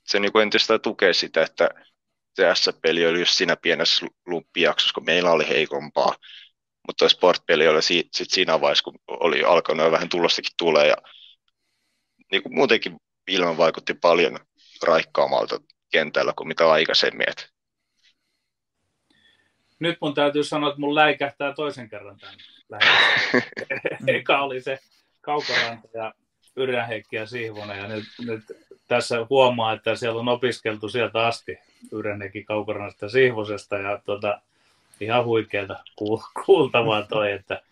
Se niin entistä tukee sitä, että se S-peli oli just siinä pienessä lumppijaksossa, kun meillä oli heikompaa. Mutta tuo sportpeli oli si- sit siinä vaiheessa, kun oli alkanut vähän tulostakin tulee. Ja niin kuin muutenkin ilman vaikutti paljon raikkaammalta kentällä kuin mitä aikaisemmin. Nyt mun täytyy sanoa, että mun läikähtää toisen kerran tämän Eka oli se Kaukoranta ja Yrjänheikki ja Sihvonen ja nyt, nyt tässä huomaa, että siellä on opiskeltu sieltä asti Yrenekin Kaukoranasta Sihvosesta ja tota, ihan huikeeta kuultavaa toi, että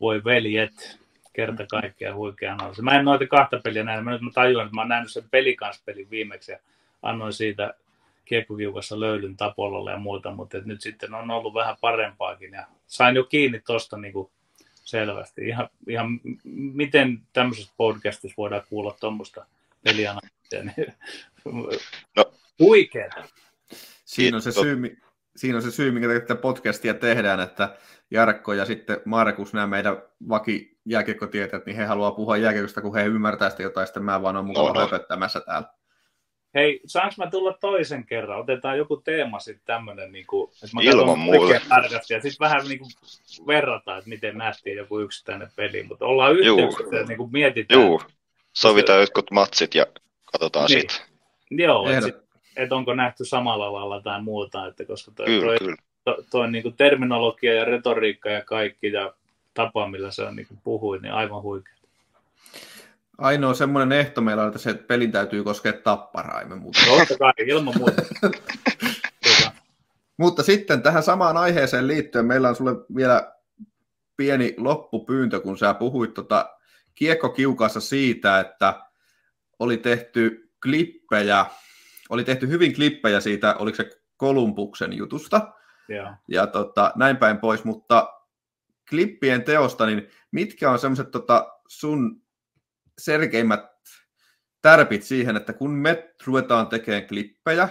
voi veljet, kerta kaikkiaan huikea analyysi. Mä en noita kahta peliä näin, mä nyt mä tajuan, että mä oon nähnyt sen pelikansspelin viimeksi ja annoin siitä kiekkokiukassa löydyn Tapololle ja muuta, mutta nyt sitten on ollut vähän parempaakin ja sain jo kiinni tuosta niin selvästi. Ihan, ihan, miten tämmöisessä podcastissa voidaan kuulla tuommoista pelianalyysiä, niin no. huikeeta. Siinä on se syy, siinä on se syy, minkä tätä podcastia tehdään, että Jarkko ja sitten Markus, nämä meidän vaki jääkiekkotieteet, niin he haluaa puhua jääkiekosta, kun he ymmärtää sitä jotain, sitten mä vaan on mukava no, höpöttämässä täällä. Hei, saanko mä tulla toisen kerran? Otetaan joku teema sitten tämmöinen, niin kuin, että mä Ilman muuta. Ja sitten vähän niin kuin verrataan, että miten nähtiin joku yksittäinen peli, mutta ollaan yhteyksissä ja niin kuin mietitään. Juu, sovitaan jotkut matsit ja katsotaan niin. sitten. Joo, että et onko nähty samalla lailla tai muuta, että koska toi, kyllä, toi, kyllä. toi, toi niin kuin terminologia ja retoriikka ja kaikki ja tapa, millä se on niin kuin puhuin, niin aivan huikea. Ainoa semmoinen ehto meillä on, että se pelin täytyy koskea tapparaa, emme muuta. Totta kai, ilman muuta. Mutta sitten tähän samaan aiheeseen liittyen meillä on sulle vielä pieni loppupyyntö, kun sä puhuit tota kiekkokiukassa siitä, että oli tehty klippejä, oli tehty hyvin klippejä siitä, oliko se Kolumbuksen jutusta, ja, ja tota, näin päin pois, mutta klippien teosta, niin mitkä on semmoiset tota, sun selkeimmät tärpit siihen, että kun me ruvetaan tekemään klippejä,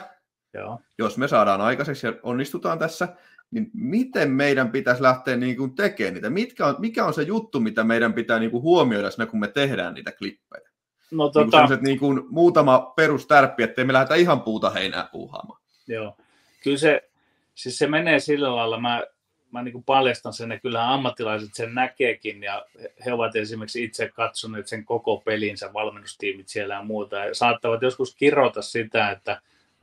Joo. jos me saadaan aikaiseksi ja onnistutaan tässä, niin miten meidän pitäisi lähteä niin kuin tekemään niitä? Mitkä on, mikä on se juttu, mitä meidän pitää niin kuin huomioida siinä, kun me tehdään niitä klippejä? No, niin kuin tota... niin kuin muutama perustärppi, ettei me lähdetä ihan puuta heinää puuhaamaan. Joo. Kyllä se, siis se menee sillä lailla, mä mä niin paljastan sen, että kyllähän ammattilaiset sen näkeekin, ja he ovat esimerkiksi itse katsoneet sen koko pelinsä, valmennustiimit siellä ja muuta, ja saattavat joskus kirota sitä, että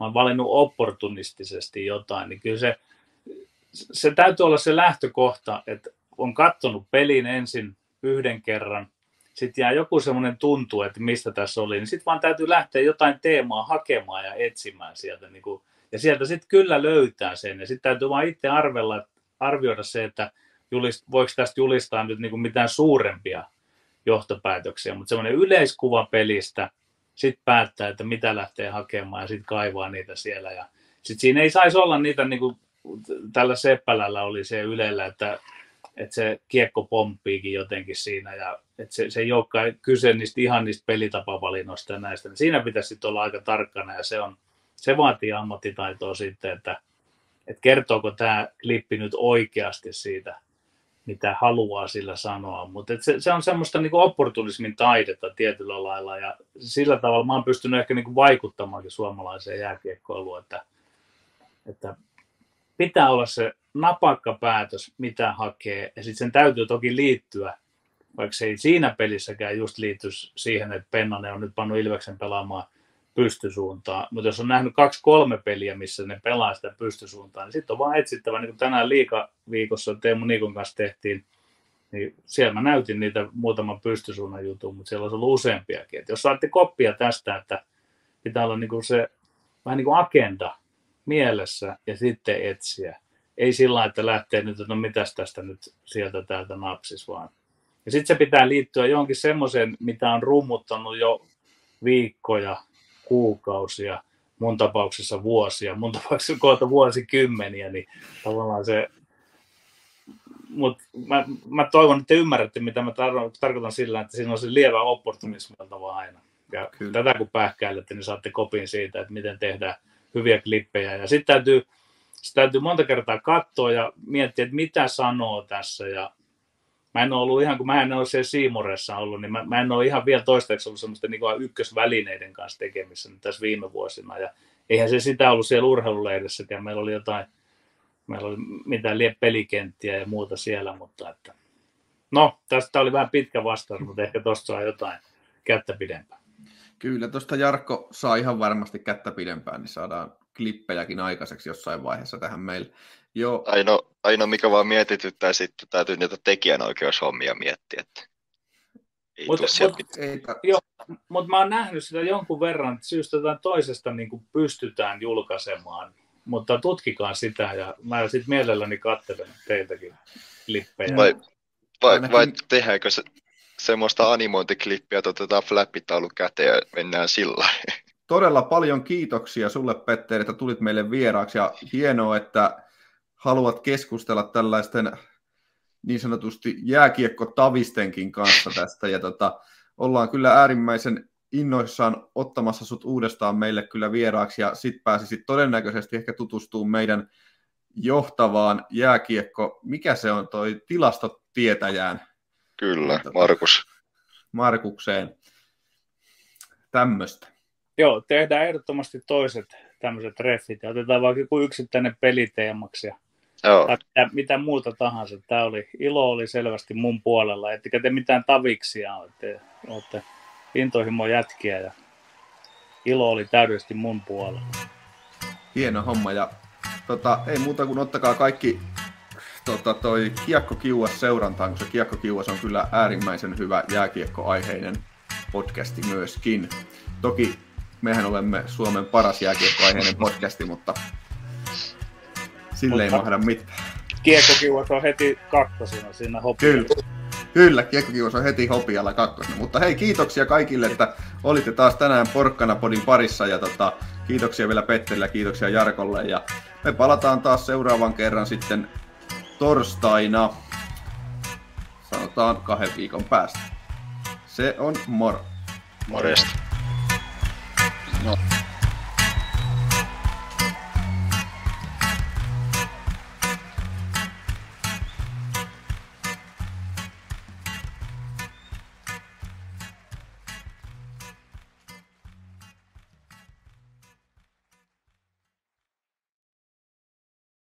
mä oon valinnut opportunistisesti jotain, niin kyllä se, se täytyy olla se lähtökohta, että on katsonut pelin ensin yhden kerran, sitten jää joku semmoinen tuntu, että mistä tässä oli, niin sitten vaan täytyy lähteä jotain teemaa hakemaan ja etsimään sieltä. Niin kuin, ja sieltä sitten kyllä löytää sen. Ja sitten täytyy vaan itse arvella, että arvioida se, että julist, voiko tästä julistaa nyt niin kuin mitään suurempia johtopäätöksiä, mutta semmoinen yleiskuva pelistä, sitten päättää, että mitä lähtee hakemaan ja sitten kaivaa niitä siellä. Ja sitten siinä ei saisi olla niitä, niin kuin tällä Seppälällä oli se Ylellä, että, että se kiekko pomppiikin jotenkin siinä ja että se, se ei olekaan kyse niistä ihan niistä pelitapavalinnoista ja näistä. Niin siinä pitäisi sitten olla aika tarkkana ja se, on, se vaatii ammattitaitoa sitten, että että kertooko tämä klippi nyt oikeasti siitä, mitä haluaa sillä sanoa. Mutta se, se on semmoista niin opportunismin taidetta tietyllä lailla ja sillä tavalla mä oon pystynyt ehkä niin vaikuttamaankin suomalaiseen jääkiekkoiluun, että, että pitää olla se napakka päätös, mitä hakee ja sitten sen täytyy toki liittyä, vaikka se ei siinä pelissäkään just liity siihen, että Pennanen on nyt pannut Ilveksen pelaamaan pystysuuntaan. Mutta jos on nähnyt kaksi-kolme peliä, missä ne pelaa sitä pystysuuntaan, niin sitten on vaan etsittävä, niin kuin tänään liikaviikossa Teemu Nikon kanssa tehtiin, niin siellä mä näytin niitä muutaman pystysuunnan jutun, mutta siellä olisi ollut useampiakin. Et jos saatte koppia tästä, että pitää olla niin kuin se vähän niin kuin agenda mielessä ja sitten etsiä. Ei sillä että lähtee nyt, että no mitäs tästä nyt sieltä täältä napsis vaan. Ja sitten se pitää liittyä johonkin semmoiseen, mitä on rummuttanut jo viikkoja kuukausia, mun tapauksessa vuosia, mun tapauksessa kohta vuosikymmeniä, niin tavallaan se, mutta mä, mä, toivon, että te ymmärrätte, mitä mä tar- tarkoitan sillä, että siinä on se lievä opportunismi oltava aina. Ja Kyllä. tätä kun pähkäilette, niin saatte kopin siitä, että miten tehdään hyviä klippejä. Ja sitten täytyy, sit täytyy monta kertaa katsoa ja miettiä, että mitä sanoo tässä ja mä en ole ollut ihan, kun mä en ole siellä Siimuressa ollut, niin mä, mä en ole ihan vielä toistaiseksi ollut semmoista niin ykkösvälineiden kanssa tekemissä nyt tässä viime vuosina. Ja eihän se sitä ollut siellä urheilulehdessä, ja meillä oli jotain, meillä oli mitään pelikenttiä ja muuta siellä, mutta että, no, tästä oli vähän pitkä vastaus, mutta ehkä tuosta saa jotain kättä pidempään. Kyllä, tuosta Jarkko saa ihan varmasti kättä pidempään, niin saadaan klippejäkin aikaiseksi jossain vaiheessa tähän meille. Joo. Ainoa, aino mikä vaan mietityttää sitten, täytyy niitä tekijänoikeushommia miettiä. Että... Ei Mut- mut- mitään. Joo, mutta mä oon nähnyt sitä jonkun verran, että syystä tai toisesta niin kuin pystytään julkaisemaan, mutta tutkikaa sitä ja mä sitten mielelläni katselen teiltäkin klippejä. Vai, vai, Ainakin- vai tehdäänkö se, semmoista animointiklippiä, että otetaan flappitaulu käteen ja mennään sillä todella paljon kiitoksia sulle, Petteri, että tulit meille vieraaksi ja hienoa, että haluat keskustella tällaisten niin sanotusti jääkiekko-tavistenkin kanssa tästä ja tota, ollaan kyllä äärimmäisen innoissaan ottamassa sut uudestaan meille kyllä vieraaksi ja sit pääsisit todennäköisesti ehkä tutustumaan meidän johtavaan jääkiekko, mikä se on toi tilastotietäjään Kyllä, Tota- Markus. Markukseen. Tämmöistä. Joo, tehdään ehdottomasti toiset tämmöiset treffit ja otetaan vaikka joku yksittäinen peliteemaksi ja Joo, tai mitä, mitä muuta tahansa. Tämä oli, ilo oli selvästi mun puolella, ettekä te mitään taviksia ole. Te olette intohimo jätkiä ja ilo oli täydellisesti mun puolella. Hieno homma ja tota, ei muuta kuin ottakaa kaikki tota, toi Kiekko Kiuas seurantaan, koska Kiekko Kiuas on kyllä äärimmäisen hyvä jääkiekkoaiheinen podcasti myöskin. Toki mehän olemme Suomen paras jääkiekkoaiheinen podcasti, mutta sille ei mahda mitään. Kiekkokiuat on heti kakkosina siinä hopia. Kyllä. Kyllä, Kiekkokiuas on heti hopialla kakkosena. Mutta hei, kiitoksia kaikille, että olitte taas tänään Porkkana Podin parissa. Ja tota, kiitoksia vielä Petterille ja kiitoksia Jarkolle. Ja me palataan taas seuraavan kerran sitten torstaina. Sanotaan kahden viikon päästä. Se on moro. morjesta. No.